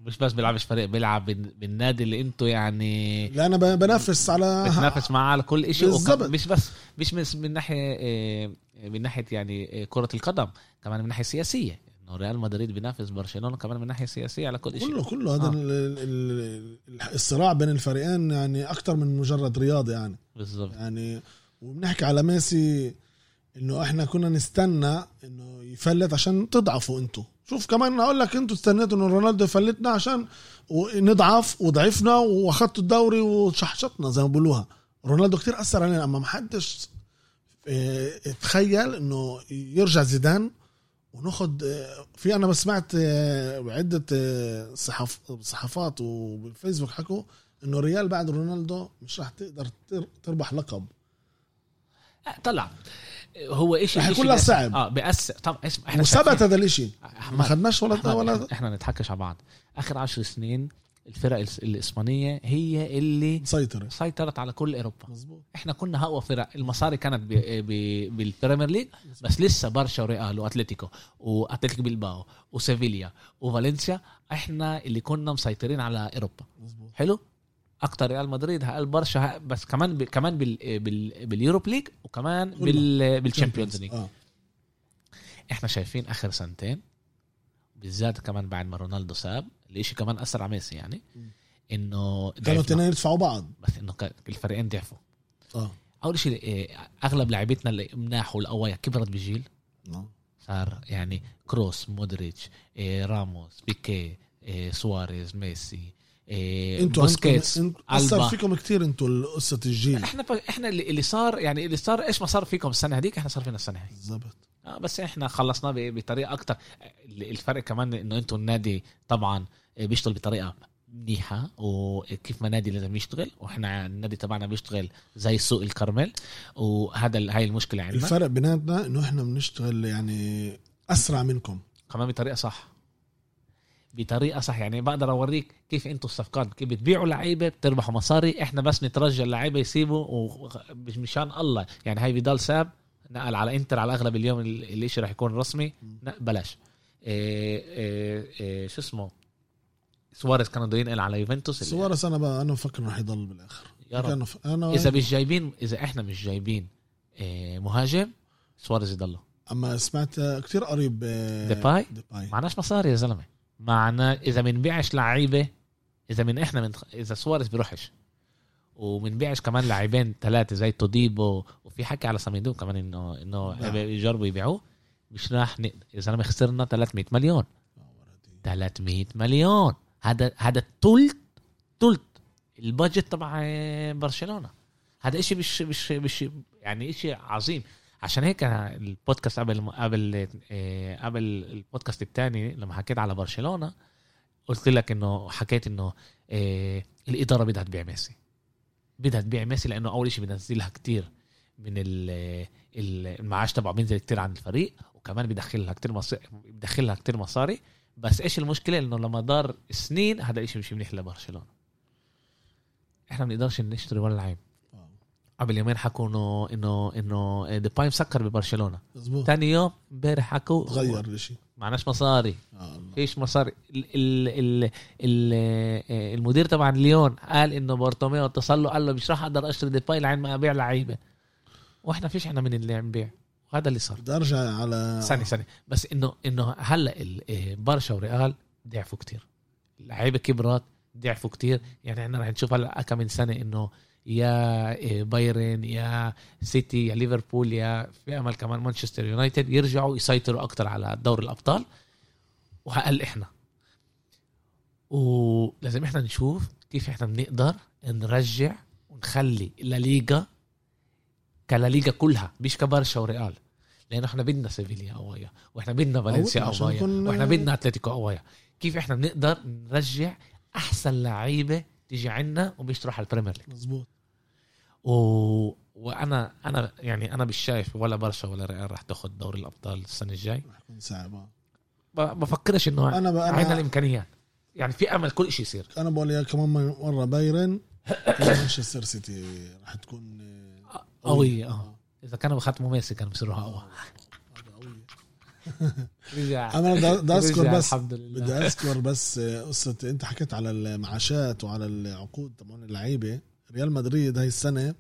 مش بس بيلعبش فريق بيلعب بال- بالنادي اللي أنتوا يعني لا أنا بنافس على [LAUGHS] بتنافس معاه على كل شيء. مش بس مش من من ناحية آه، من ناحية يعني آه، كرة القدم كمان من ناحية سياسية. إنه ريال مدريد بينافس برشلونة كمان من ناحية سياسية على كل شيء. كله كله. هذا آه. ال- ال- ال- الصراع بين الفريقين يعني أكثر من مجرد رياضة يعني. بالضبط. يعني وبنحكي على ميسي إنه إحنا كنا نستنى إنه يفلت عشان تضعفوا أنتوا. شوف كمان أقول لك أنتوا استنيتوا إنه رونالدو يفلتنا عشان نضعف وضعفنا واخدتوا الدوري وشحشطنا زي ما بيقولوها. رونالدو كتير أثر علينا أما ما حدش آه، تخيل إنه يرجع زيدان وناخد في أنا سمعت آه، بعده آه، صحف صحافات وبالفيسبوك حكوا إنه ريال بعد رونالدو مش راح تقدر تر- تربح لقب. آه، طلع. هو إيش رح يكون صعب. آه بيأثر. طب اسمع إحنا وثبت هذا أحمد، ما خدناش ولا أحمد، ولا إحنا نتحكش على بعض. آخر عشر سنين الفرق الإسبانية هي اللي مسيطرة. سيطرت على كل أوروبا. مظبوط. إحنا كنا اقوى فرق. المصاري كانت ب... ب... بال Premier League بس لسه برشا وريال وأتلتيكو واتلتيكو بلباو وسيفيليا وفالنسيا. إحنا اللي كنا مسيطرين على أوروبا. مظبوط. حلو؟ أكتر ريال مدريد أقل برشا بس كمان ب... كمان بال... بال... بال Europa League وكمان. بال... بال Champions League. آه. إحنا شايفين آخر سنتين بالذات كمان بعد ما رونالدو ساب الإشي كمان أثر على ميسي يعني. إنه كانوا. الاثنين يدفعوا بعض بس إنه الفريقين ضعفوا آه أول شيء إيه، أغلب لعيبتنا اللي مناح والقوية كبرت بجيل آه. صار يعني كروس مودريتش إيه، راموس بيكي إيه، سواريز ميسي إيه، أنتوا بوسكيتس انت أثر. فيكم كتير أنتوا قصة الجيل إحنا إحنا اللي صار يعني اللي صار إيش ما صار فيكم السنة هذيك إحنا صار فينا السنة هي بالضبط آه بس إحنا خلصناه بطريقة أكتر. الفرق كمان إنه أنتم النادي طبعا بيشتغل بطريقة منيحة وكيف ما نادي لازم يشتغل وإحنا النادي تبعنا بيشتغل زي سوق الكرمل وهذا هاي المشكلة عندنا. الفرق بيناتنا إنه إحنا بنشتغل يعني أسرع منكم. كمان بطريقة صح. بطريقة صح. يعني بقدر أوريك كيف أنتم الصفقات كيف بتبيعوا لعيبة بتربحوا مصاري إحنا بس نترجى اللعيبة يسيبوا ومش مشان الله. يعني هاي فيدال ساب نقل على انتر على اغلب اليوم ال- الاشي راح يكون رسمي. لا بلاش. إيه إيه إيه شو اسمه؟ سواريز كانوا بده ينقل على يوفنتوس سواريز أنا بقى أنا بفكر إنه حيضل بالآخر. يا رب. أنا إذا مش جايبين إذا إحنا مش جايبين مهاجم سواريز يضله أما سمعت كتير قريب ديباي؟ ديباي. معناش مصاري يا زلمة. معنا إذا بنبيعش لعيبة إذا من إحنا من إذا سواريز بيروحش. ومنبيعش كمان لاعبين ثلاثة زي توديبو وفي حكي على سيميدو كمان انه إنه نعم. يجربوا يبيعوه. مش راح نقدر يا زلمه خسرنا 300 مليون. 300 مليون. هذا هذا ثلث ثلث البادجت تبع برشلونة. هذا إشي مش مش مش يعني إشي عظيم. عشان هيك البودكاست قبل قبل آه، قبل البودكاست الثاني لما حكيت على برشلونة قلت لك إنه حكيت إنه آه، الإدارة بدها تبيع ميسي. بدها تبيع ميسي لأنه أول شيء بينزلها كتير من ال- ال- المعاش تبعه بينزل كتير عن الفريق وكمان بدخلها كتير مصاري بدخلها كتير مصاري. بس إيش المشكلة؟ إنه لما دار سنين هذا الشيء مش منيح لبرشلونة. إحنا ما بنقدرش نشتري ولا لعيب. قبل يومين حكوا إنه إنه إنه ديباي مسكر ببرشلونة. مظبوط. ثاني يوم امبارح حكوا تغير الشيء معناش مصاري. آه. فيش مصاري؟ ال ال ال ال المدير تبع ليون قال إنه بارتوميو اتصل له قال له مش راح أقدر أشتري ديباي لحين ما أبيع لعيبة. وإحنا فيش إحنا من اللي عم بيع وهذا اللي صار. بدي أرجع على ثانية ثانية. بس إنه إنه هلأ إيه، برشا وريال ضعفوا كتير. اللعيبه كبرت ضعفوا كتير. يعني إحنا رح نشوف هلأ كم من سنة إنه يا إيه، بايرن يا سيتي يا ليفربول يا في أمل كمان مانشستر يونايتد يرجعوا يسيطروا أكتر على دور الأبطال. وهقل إحنا. ولازم إحنا نشوف كيف إحنا بنقدر نرجع ونخلي الليغا كلا ليغا كلها مش كبرشا وريال. لأنه إحنا بدنا سيفيليا قوية وإحنا بدنا فالنسيا يكون- وإحنا بدنا أتلتيكو قوية كيف إحنا بنقدر نرجع أحسن لعيبة تيجي عنا وبيشتروا على ال Premier League. مزبوط و... وأنا أنا يعني أنا مش شايف ولا برشا ولا ريال راح تاخذ دوري الأبطال السنة الجاي. رح يكون صعب. ب- بفكرش إنه أنا ب... عندنا الإمكانيات. يعني في أمل كل شيء يصير. أنا بقول يا كمان مره بايرن مانشستر سيتي رح تكون قوية آه. إذا كانوا بختموا ميسي كانوا بيصيروا أقوى. [LAUGHS] رجع. أنا بدي- أذكر بس الحمد لله. بدي أذكر بس قصة أنت حكيت على المعاشات وعلى العقود تبعون اللعيبة. ريال مدريد هاي السنة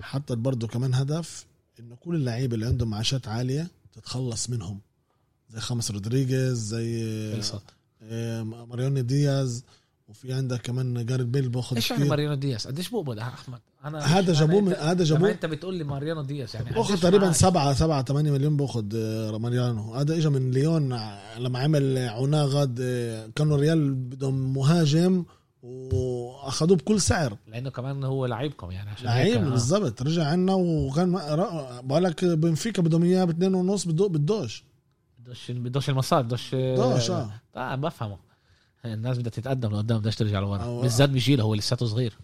حطت برضه كمان هدف إنه كل اللعيبة اللي عندهم معاشات عالية تتخلص منهم. زي خاميس رودريغيز زي خلصت آه، ماريانو دياز. وفي عندك كمان جاريت بيل باخذ إيش يعني ماريانو دياز؟ قديش بقبض أحمد؟ أنا هذا جابوه من أنت- هذا جابوه أنت بتقول لي ماريانو دياز يعني باخذ تقريبا معاه؟ سبعة سبعة ثمانية مليون باخذ آه، ماريانو. هذا اجى من ليون ع- لما عمل آه، كانوا ريال بدهم مهاجم وأخذوه بكل سعر. لأنه كمان هو لعيبكم يعني عشان لعيب آه. بالضبط. رجع عنا وكان بقول لك بنفيكا بدهم إياه باثنين ونص بدو بدوش بدوش بدوش المصاري بدوش بدوش آه بفهمه. الناس بدها تتقدم لقدام بدهاش ترجع لورا بالذات بجيله هو لساته صغير.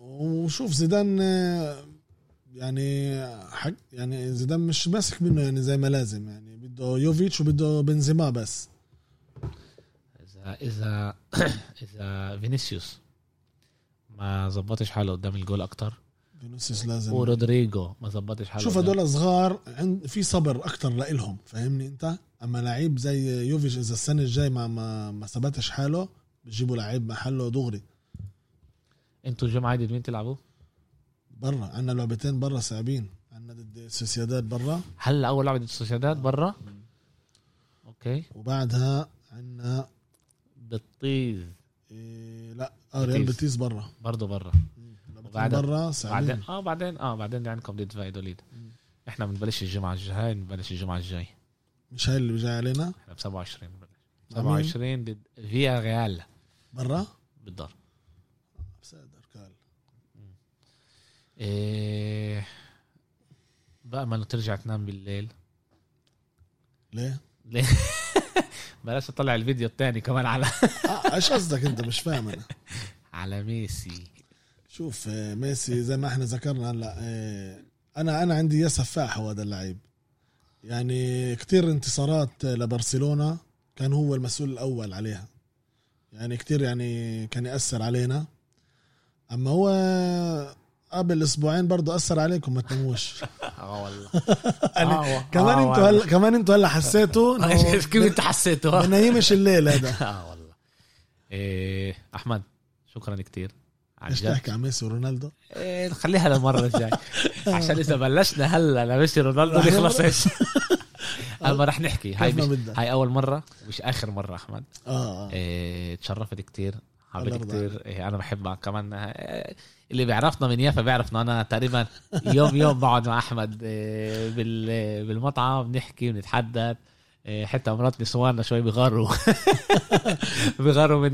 وشوف زيدان يعني حق يعني زيدان مش ماسك منه يعني زي ما لازم يعني بده يوفيتش وبده بنزيما بس. اذا اذا [CLEARS THROAT] إذا فينيسيوس ما زبطش حاله قدام الجول أكتر فينيسيوس لازم. ورودريجو ما زبطش حاله شوف هدول صغار عند في صبر أكتر لإلهم فاهمني أنت؟ أما لعيب زي يوفيتش إذا السنة الجاي ما ما ما ثبتش حاله بجيبوا لعيب محله دغري. أنتوا الجمعه دي مين تلعبوا؟ برا عندنا لعبتين برا صعبين. عندنا ضد سوسياداد برا. هلا أول لعبة ضد السوسيداد برا؟ أوكي. وبعدها عندنا بتطيز إيه لا آه ريال. بيتيس. برا. برضه برا. وبعدها- برا بعدين آه بعدين آه بعدين عندكم ضد فايدوليد. إحنا بنبلش الجمعة الجاي بنبلش الجمعة الجاي. مش هاي اللي جاي علينا. إحنا ب 27 بنبلش مع مين؟ 27 ضد فيا ريال. برا؟ بالدار. بسادر كال إيه بأمل ترجع تنام بالليل. ليه؟ ليه؟ [LAUGHS] بلاش اطلع الفيديو الثاني كمان على آه إيش قصدك أنت؟ مش فاهم أنا. [LAUGHS] على ميسي. شوف آه، ميسي زي ما إحنا ذكرنا هلأ آه، أنا أنا عندي يا سفاح هو هذا اللعيب. يعني كتير انتصارات لبرشلونة كان هو المسؤول الأول عليها. يعني كتير يعني كان يأثر علينا. أما هو قبل أسبوعين برضه أثر عليكم ما تناموش. [LAUGHS] آه والله. [LAUGHS] يعني كمان أنتوا هلا كمان أنتوا هلا حسيتوا [LAUGHS] كيف انت حسيته ما نايمش الليل هذا. آه والله. إيه أحمد شكرا كتير. عن إيش جد. تحكي عن ميسي ورونالدو؟ إيه خليها للمرة الجاية. عشان إذا بلشنا هلا لميسي رونالدو نخلص إيش؟ ما رح نحكي. هاي مش هاي أول مرة مش آخر مرة أحمد. آه آه. إيه تشرفت كتير حبيت كتير. إيه أنا بحبك كمان. إيه اللي بيعرفنا من يافا بيعرف إنه أنا تقريبا يوم يوم بقعد مع أحمد إيه بال- بالمطعم بنحكي ونتحدث. إيه حتى مرات نسواننا شوي بيغاروا [LAUGHS] بيغاروا من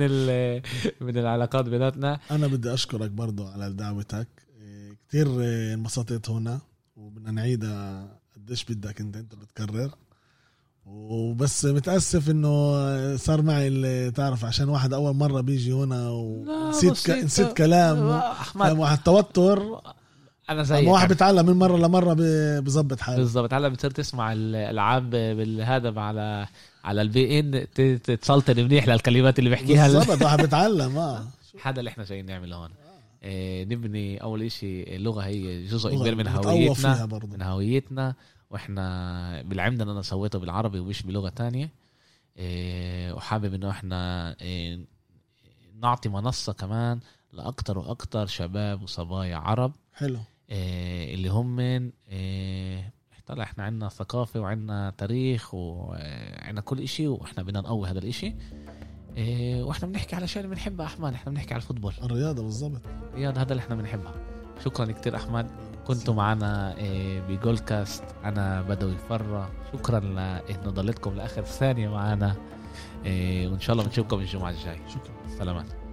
من العلاقات بيناتنا. أنا بدي أشكرك برضو على دعوتك. إيه، كتير إيه، انبسطت هنا وبدنا نعيدها قديش بدك أنت أنت بتكرر. وبس متأسف إنه صار معي اللي تعرف عشان واحد أول مرة بيجي هنا ونسيت ك... نسيت كلام أحمد. واحد. توتر. أنا زيك. واحد بيتعلم من مرة لمرة بظبط حاله. بالضبط. هلا بتصير تسمع الالعاب بالهذا على على البي ان تسلطن منيح للكلمات اللي بحكيها بالظبط واحد بيتعلم آه. [LAUGHS] هذا اللي إحنا جايين نعمله هون. إيه نبني أول إشي اللغة هي جزء كبير من هويتنا من هويتنا وإحنا بالعمد أنا سويته بالعربي ومش بلغة تانية. إيه وحابب إنه إحنا إيه نعطي منصة كمان لأكتر وأكتر شباب وصبايا عرب. حلو. اللي هم من إيه طلع إحنا عندنا ثقافة وعندنا تاريخ وعندنا كل إشي وإحنا بدنا نقوي هذا الإشي. إيه وإحنا بنحكي على شيء اللي بنحبها أحمد. إحنا بنحكي على الفوتبول. الرياضة بالظبط رياض هذا اللي إحنا بنحبها. شكرا كتير أحمد. كنتوا معنا بجول كاست. أنا بدوي فرة شكرا لأنه ضليتكم لآخر ثانية معنا. وإن شاء الله بنشوفكم الجمعة الجاي. شكرا. سلامات.